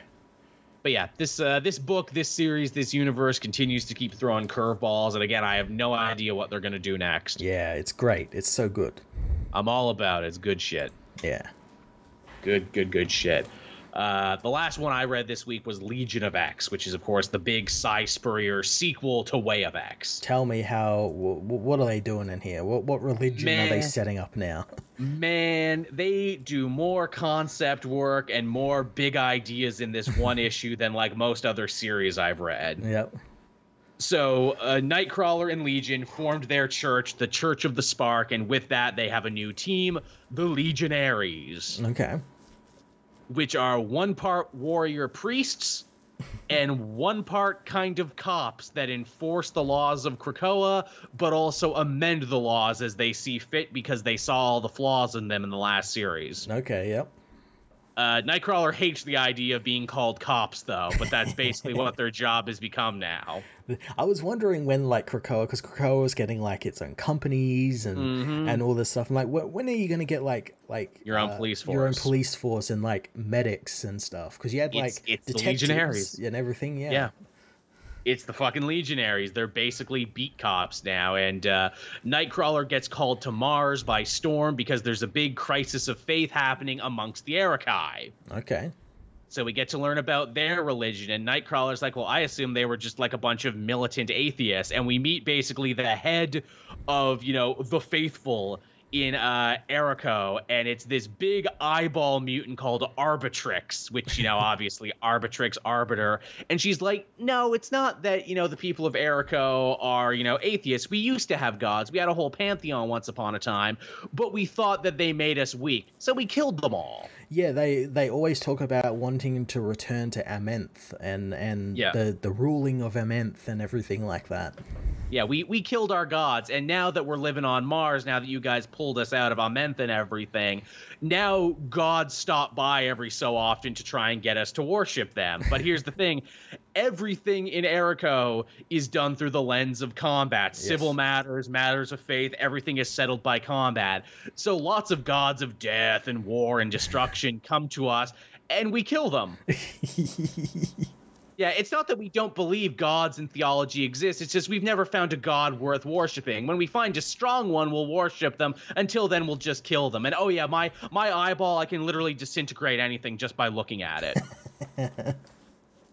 but yeah, this uh, this book, this series, this universe continues to keep throwing curveballs, and again, I have no idea what they're gonna do next. Yeah, it's great. It's so good. I'm all about it. It's good shit. Yeah. Good, good, good shit. Uh, the last one I read this week was Legion of X, which is of course the big Si Spurrier sequel to Way of X. Tell me how. W- what are they doing in here? What what religion are they setting up now? Man, they do more concept work and more big ideas in this one issue than like most other series I've read. yep. So, uh, Nightcrawler and Legion formed their church, the Church of the Spark, and with that, they have a new team, the Legionaries, Okay. Which are one part warrior priests and one part kind of cops that enforce the laws of Krakoa, but also amend the laws as they see fit because they saw all the flaws in them in the last series. Okay. Yep. Uh, Nightcrawler hates the idea of being called cops, though, but that's basically what their job has become now. I was wondering when like Krakoa, because Krakoa was getting like its own companies and Mhm. and all this stuff. I'm like, wh- when are you gonna get like like Your own uh, police force, your own police force and like medics and stuff? Because you had like it's the detectives Legionaries. and everything. Yeah. Yeah. It's the fucking Legionaries. They're basically beat cops now. And uh, Nightcrawler gets called to Mars by Storm because there's a big crisis of faith happening amongst the Arakkii. Okay. So we get to learn about their religion. And Nightcrawler's like, well, I assume they were just like a bunch of militant atheists. And we meet basically the head of, you know, the faithful in uh Arakko, and it's this big eyeball mutant called Arbitrix, which, you know, obviously Arbitrix Arbiter. And she's like, no, it's not that, you know, the people of Arakko are, you know, atheists. We used to have gods. We had a whole pantheon once upon a time, but we thought that they made us weak. So we killed them all. Yeah, they they always talk about wanting to return to Amenth and and Yeah. the the ruling of Amenth and everything like that. Yeah, we we killed our gods, and now that we're living on Mars, now that you guys pulled us out of Amenth and everything, now gods stop by every so often to try and get us to worship them. But here's the thing: everything in Arakko is done through the lens of combat. Yes. Civil matters, matters of faith, everything is settled by combat. So lots of gods of death and war and destruction come to us, and we kill them. Yeah, it's not that we don't believe gods and theology exist. It's just we've never found a god worth worshiping. When we find a strong one, we'll worship them. Until then, we'll just kill them. And oh yeah, my my eyeball, I can literally disintegrate anything just by looking at it.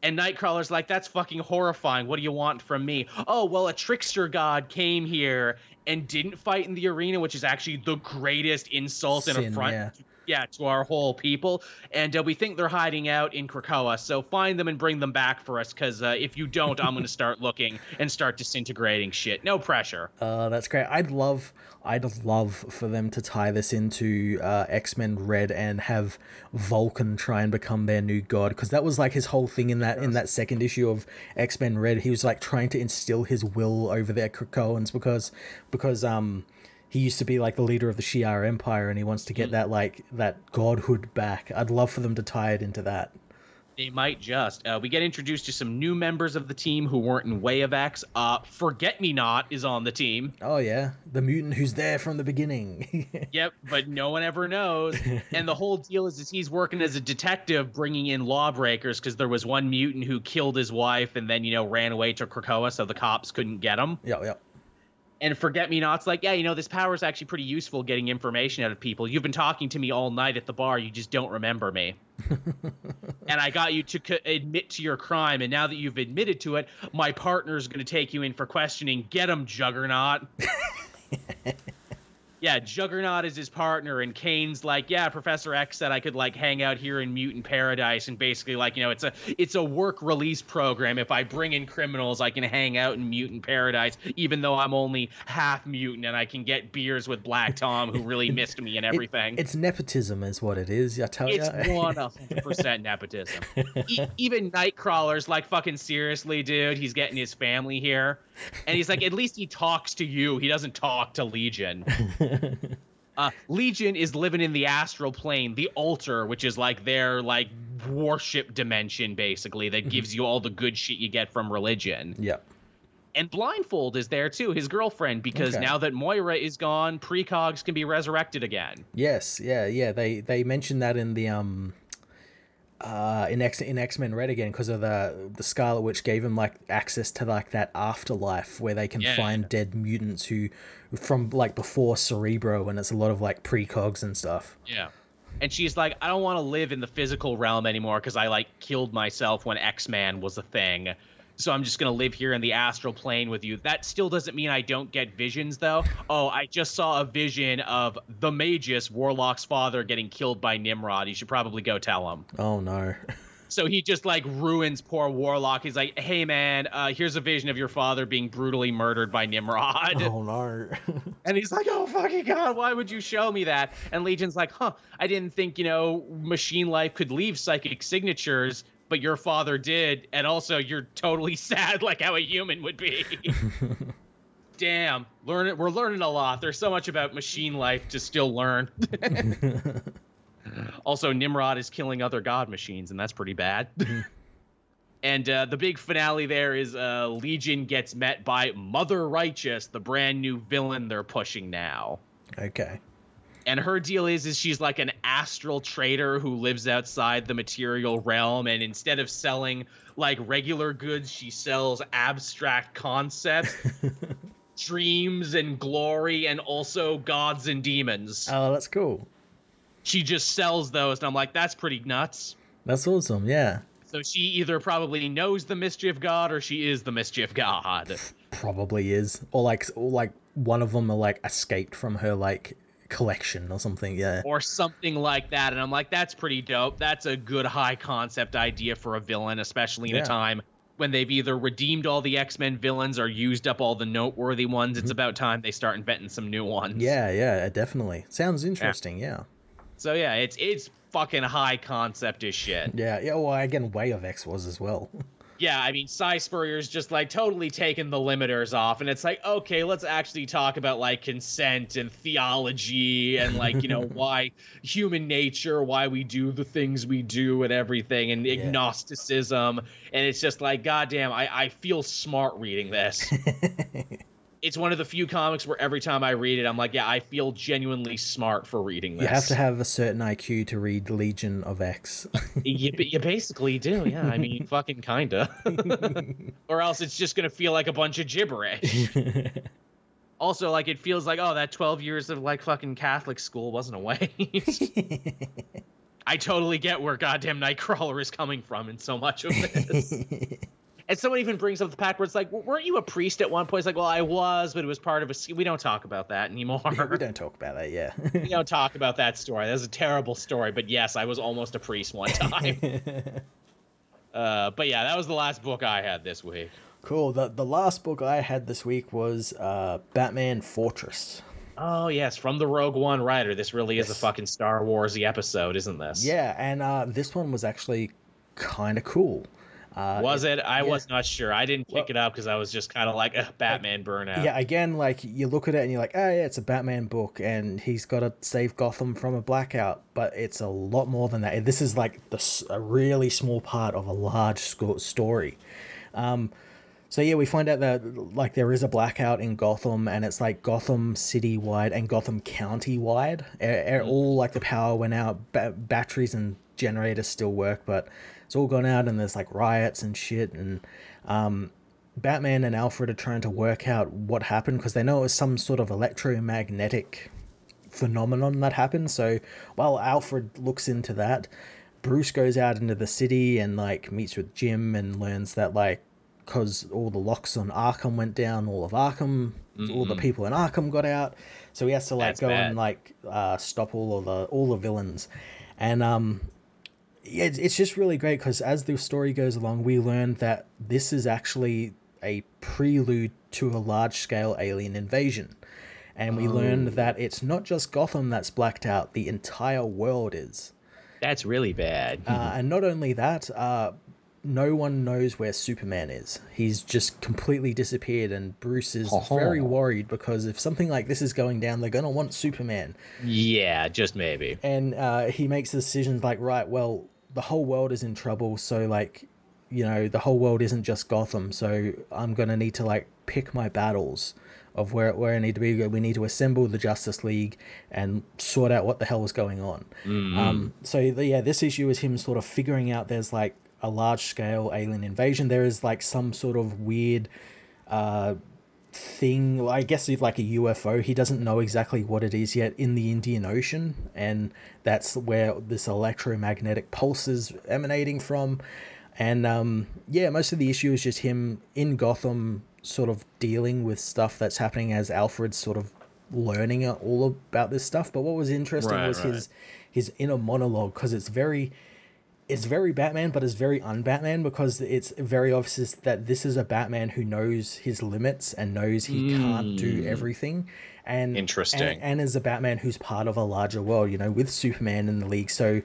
and Nightcrawler's like, that's fucking horrifying. What do you want from me? Oh, well, a trickster god came here and didn't fight in the arena, which is actually the greatest insult Sin, and affront yeah yeah, to our whole people. And uh, we think they're hiding out in Krakoa. So find them and bring them back for us, because uh, if you don't, I'm going to start looking and start disintegrating shit. No pressure. Uh, that's great. I'd love, I'd love for them to tie this into uh, X Men Red and have Vulcan try and become their new god, because that was like his whole thing in that yes. in that second issue of X Men Red. He was like trying to instill his will over their Krakoans because because um he used to be like the leader of the Shi'ar Empire, and he wants to get mm. that like that godhood back. I'd love for them to tie it into that. They might just. Uh, we get introduced to some new members of the team who weren't in Way of X. Uh, Forget Me Not is on the team. Oh yeah, the mutant who's there from the beginning. yep, but no one ever knows. and the whole deal is, is he's working as a detective, bringing in lawbreakers because there was one mutant who killed his wife and then you know ran away to Krakoa, so the cops couldn't get him. Yeah, yeah and forget me nots like yeah you know this power is actually pretty useful getting information out of people. You've been talking to me all night at the bar you just don't remember me. And i got you to co- admit to your crime and now that you've admitted to it my partner's going to take you in for questioning. Get him juggernaut yeah, Juggernaut is his partner, and Cain's like, yeah, Professor X said I could like hang out here in Mutant Paradise, and basically like you know it's a it's a work release program. If I bring in criminals, I can hang out in Mutant Paradise, even though I'm only half mutant, and I can get beers with Black Tom, who really missed me and everything. It, it's nepotism, is what it is. I tell you, it's one hundred percent nepotism. E- even Nightcrawler's like, fucking seriously, dude, he's getting his family here, and he's like, at least he talks to you. He doesn't talk to Legion. uh, Legion is living in the astral plane, the altar, which is like their like worship dimension, basically, that mm-hmm. gives you all the good shit you get from religion. Yep. And Blindfold is there too, his girlfriend, because okay. now that Moira is gone, precogs can be resurrected again. Yes, yeah, yeah. They they mentioned that in the um uh, in X in X Men Red again because of the the Scarlet Witch gave him like access to like that afterlife where they can yeah. find dead mutants who from like before Cerebro and it's a lot of like precogs and stuff. Yeah. And she's like, I don't want to live in the physical realm anymore because I like killed myself when X Man was a thing so I'm just going to live here in the astral plane with you. That still doesn't mean I don't get visions, though. Oh, I just saw a vision of the Magus, Warlock's father, getting killed by Nimrod. You should probably go tell him. Oh, no. so he just like ruins poor Warlock. He's like, "Hey man, uh, here's a vision of your father being brutally murdered by Nimrod." Oh no! and he's like, "Oh fucking god, why would you show me that?" And Legion's like, "Huh, I didn't think you know machine life could leave psychic signatures but your father did, and also you're totally sad like how a human would be. Damn, learn it. We're learning a lot. There's so much about machine life to still learn. also, Nimrod is killing other god machines, and that's pretty bad. and uh, the big finale there is uh, Legion gets met by Mother Righteous, the brand new villain they're pushing now. Okay and her deal is is she's like an astral trader who lives outside the material realm and instead of selling like regular goods she sells abstract concepts dreams and glory and also gods and demons. Oh that's cool. She just sells those and i'm like that's pretty nuts. That's awesome yeah. So she either probably knows the mischief god or she is the mischief god. Probably is. Or like or like one of them are like escaped from her like collection or something, yeah. Or something like that. And I'm like, that's pretty dope. That's a good high concept idea for a villain, especially in yeah. a time when they've either redeemed all the X Men villains or used up all the noteworthy ones. Mm-hmm. It's about time they start inventing some new ones. Yeah, yeah, definitely. Sounds interesting, yeah. yeah. So yeah, it's it's fucking high concept as shit. Yeah, yeah. Well, again, Way of X was as well. Yeah, I mean, Si Spurrier's just like totally taken the limiters off, and it's like, okay, let's actually talk about like consent and theology and like, you know, why human nature, why we do the things we do and everything, and Yeah. agnosticism. And it's just like, goddamn, I, I feel smart reading this. it's one of the few comics where every time I read it, I'm like, yeah, I feel genuinely smart for reading this. You have to have a certain IQ to read Legion of X. you, you basically do, yeah. I mean, fucking kinda. or else it's just gonna feel like a bunch of gibberish. also, like it feels like, oh, that 12 years of like fucking Catholic school wasn't a waste. I totally get where goddamn Nightcrawler is coming from in so much of this. And someone even brings up the fact where it's like, weren't you a priest at one point? It's like, well, I was, but it was part of a. We don't talk about that anymore. we don't talk about that, yeah. we don't talk about that story. That's a terrible story. But yes, I was almost a priest one time. uh, but yeah, that was the last book I had this week. cool. The the last book I had this week was uh, Batman Fortress. Oh yes, from the Rogue One writer. This really is a fucking Star Warsy episode, isn't this? Yeah, and uh, this one was actually kind of cool. Uh, Was it? I yeah. was not sure. I didn't pick Well- it up because I was just kind of like, Ugh, Batman burnout. Yeah, again, like you look at it and you're like, oh yeah, it's a Batman book, and he's got to save Gotham from a blackout. But it's a lot more than that. This is like the, a really small part of a large story. Um, so yeah, we find out that like there is a blackout in Gotham, and it's like Gotham City wide and Gotham County wide. E- All like the power went out, ba- batteries and generators still work, but it's all gone out, and there's like riots and shit, and um, Batman and Alfred are trying to work out what happened because they know it was some sort of electromagnetic phenomenon that happened. So while Alfred looks into that, Bruce goes out into the city and like meets with Jim and learns that like because all the locks on Arkham went down, all of Arkham, all the people in Arkham got out. So he has to like That's go bad. and like uh, stop all of the all the villains, and um, it's, it's just really great because as the story goes along, we learn that this is actually a prelude to a large scale alien invasion. And we learned that it's not just Gotham that's blacked out, the entire world is. That's really bad. Uh, and not only that, uh, no one knows where Superman is. He's just completely disappeared, and Bruce is very worried because if something like this is going down, they're going to want Superman yeah, just maybe. and uh, he makes the decisions like right well the whole world is in trouble so like you know the whole world isn't just gotham so i'm gonna need to like pick my battles of where where i need to be. We need to assemble the justice league and sort out what the hell is going on. Um so the, yeah this issue is him sort of figuring out there's like a large scale alien invasion. There is like some sort of weird uh thing i guess it's like a ufo he doesn't know exactly what it is yet in the indian ocean and that's where this electromagnetic pulse is emanating from and um yeah most of the issue is just him in gotham sort of dealing with stuff that's happening as alfred's sort of learning all about this stuff but what was interesting Right, was right. his his inner monologue because it's very it's very Batman, but it's very un-Batman because it's very obvious that this is a Batman who knows his limits and knows he can't do everything, and Interesting. and, and is a Batman who's part of a larger world, you know, with Superman in the league. So,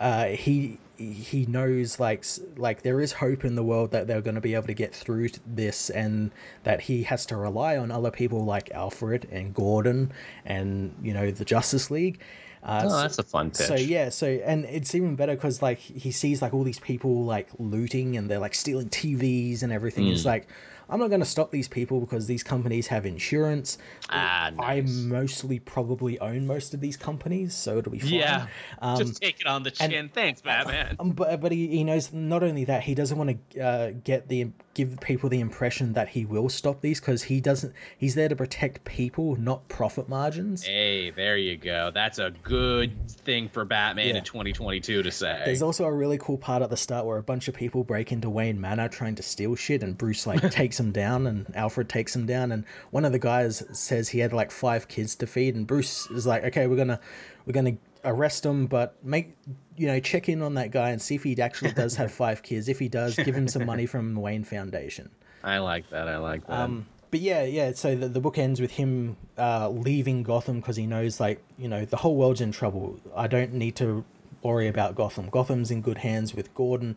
uh, he he knows like like there is hope in the world that they're going to be able to get through this, and that he has to rely on other people like Alfred and Gordon, and you know the Justice League. Uh, Oh, that's a fun pitch. so yeah, so and it's even better because like he sees like all these people like looting and they're like stealing TVs and everything. Hmm. It's like I'm not going to stop these people because these companies have insurance. Ah, I mostly probably own most of these companies, so it'll be fine. Yeah, Um, just take it on the chin. Thanks, Batman. um, but but he, he knows not only that he doesn't want to uh, get the give people the impression that he will stop these because he doesn't. He's there to protect people, not profit margins. Hey, there you go. That's a good thing for Batman Yeah. in 2022 to say. There's also a really cool part at the start where a bunch of people break into Wayne Manor trying to steal shit, and Bruce like takes them down, and Alfred takes him down, and one of the guys says he had like five kids to feed, and Bruce is like, okay, we're gonna we're gonna arrest him, but make you know check in on that guy and see if he actually does have five kids. If he does, give him some money from the Wayne Foundation. I like that. I like that. Um, but yeah, yeah. So the, the book ends with him uh, leaving Gotham because he knows, like, you know, the whole world's in trouble. I don't need to worry about Gotham. Gotham's in good hands with Gordon.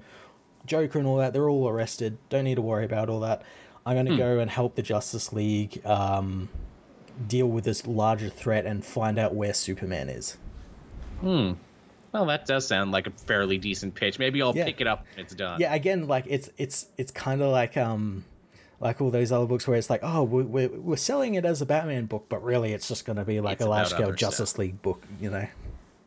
Joker and all that, they're all arrested. Don't need to worry about all that. I'm going to go and help the Justice League um, deal with this larger threat and find out where Superman is. Hmm. Well, that does sound like a fairly decent pitch. Maybe I'll Yeah. pick it up when it's done. Yeah, again, like it's it's it's kind of like um like all those other books where it's like, oh, we're we're, we're selling it as a Batman book, but really it's just going to be like It's a large scale Justice League book, you know.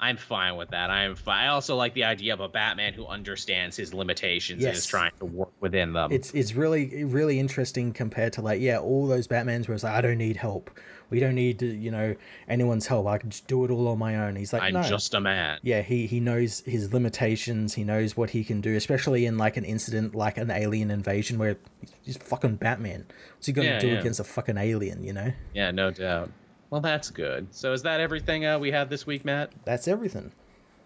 I'm fine with that. I'm fine. I also like the idea of a Batman who understands his limitations and is trying to work within them. It's it's really really interesting compared to like yeah all those Batmans where it's like I don't need help, we don't need you know anyone's help. I can just do it all on my own. He's like I'm no. just a man. yeah, he he knows his limitations. He knows what he can do, especially in like an incident like an alien invasion where he's fucking Batman. What's he gonna Yeah, do yeah. against a fucking alien? You know, Yeah, no doubt. Well, that's good. So, is that everything uh, we have this week, Matt? that's everything.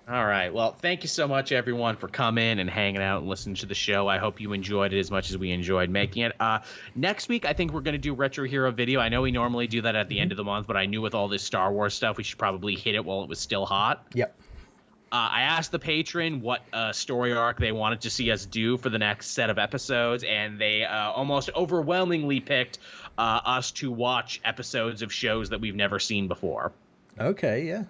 All right. Well, thank you so much, everyone, for coming and hanging out and listening to the show. I hope you enjoyed it as much as we enjoyed making it. Uh, next week, I think we're going to do retro hero video. I know we normally do that at the end of the month, but I knew with all this Star Wars stuff, we should probably hit it while it was still hot. Yep. Uh, I asked the patron what uh, story arc they wanted to see us do for the next set of episodes, and they uh, almost overwhelmingly picked uh, us to watch episodes of shows that we've never seen before. Okay. Yeah.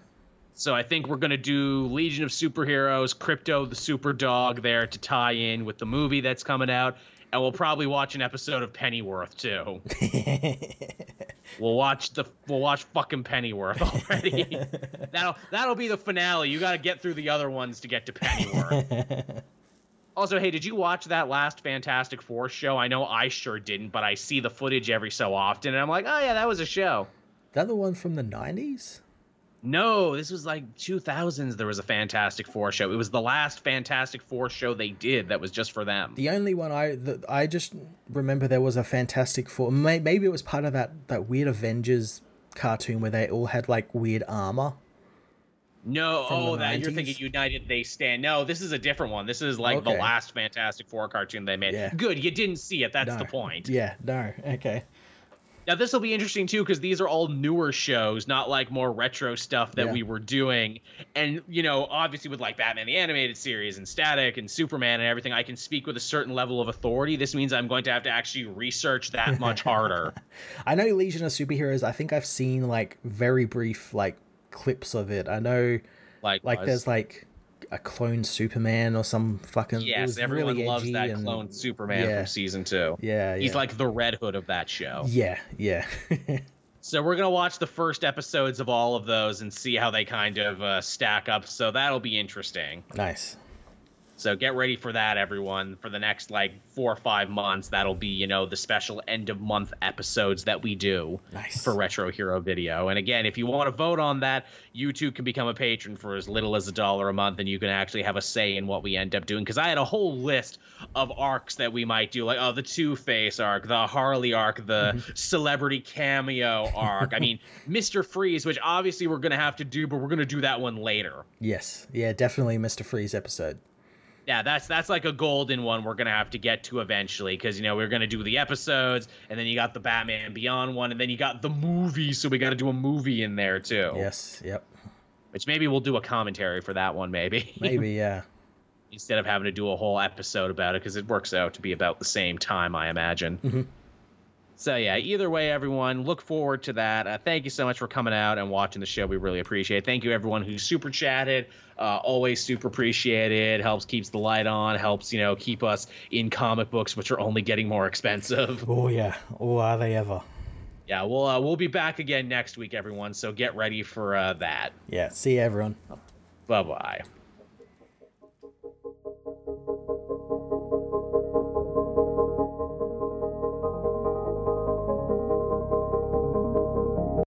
So I think we're gonna do Legion of Superheroes, Krypto the Super Dog there to tie in with the movie that's coming out, and we'll probably watch an episode of Pennyworth too. we'll watch the we'll watch fucking Pennyworth already. that'll that'll be the finale. You got to get through the other ones to get to Pennyworth. also, hey, did you watch that last Fantastic Four show? I know I sure didn't, but I see the footage every so often, and I'm like, oh yeah, that was a show. that the one from the nineties? No, this was like 2000s. There was a Fantastic Four show. It was the last Fantastic Four show they did that was just for them. The only one I the, I just remember there was a Fantastic Four. May, maybe it was part of that that weird Avengers cartoon where they all had like weird armor. No, oh, that you're thinking United They Stand. No, this is a different one. This is like the last Fantastic Four cartoon they made. Yeah. Good, you didn't see it. That's No. the point. Yeah. No. Okay. Now this will be interesting too because these are all newer shows, not like more retro stuff that Yeah. we were doing. And you know, obviously with like Batman the animated series and Static and Superman and everything, I can speak with a certain level of authority. This means I'm going to have to actually research that much harder. I know Legion of Superheroes. I think I've seen like very brief like clips of it. I know Like, like there's like a clone Superman or some fucking. yes, everyone really loves that and- clone Superman yeah. from season two. Yeah, yeah, He's like the Red Hood of that show. Yeah, yeah. So we're gonna watch the first episodes of all of those and see how they kind of uh, stack up. So that'll be interesting. nice. So get ready for that, everyone. For the next like four or five months, that'll be you know the special end of month episodes that we do Nice. for Retro Hero Video. And again, if you want to vote on that, you too can become a patron for as little as a dollar a month, and you can actually have a say in what we end up doing. Because I had a whole list of arcs that we might do, like oh the Two Face arc, the Harley arc, the mm-hmm. celebrity cameo arc. I mean, Mister Freeze, which obviously we're gonna have to do, but we're gonna do that one later. Yes. Yeah, definitely Mr. Freeze episode. Yeah, that's that's like a golden one we're gonna have to get to eventually because you know we're gonna do the episodes and then you got the Batman Beyond one and then you got the movie, so we got to do a movie in there too. Yes. Yep. Which maybe we'll do a commentary for that one, maybe Maybe. Yeah. instead of having to do a whole episode about it because it works out to be about the same time, I imagine. Mhm. So yeah, either way, everyone, look forward to that. Uh, thank you so much for coming out and watching the show. We really appreciate it. Thank you everyone who super chatted. Uh, always super appreciated. Helps keeps the light on. Helps you know keep us in comic books, which are only getting more expensive. Oh yeah. Oh, are they ever? Yeah, we'll uh, we'll be back again next week, everyone. So get ready for uh, that. Yeah. See you, everyone. Bye bye.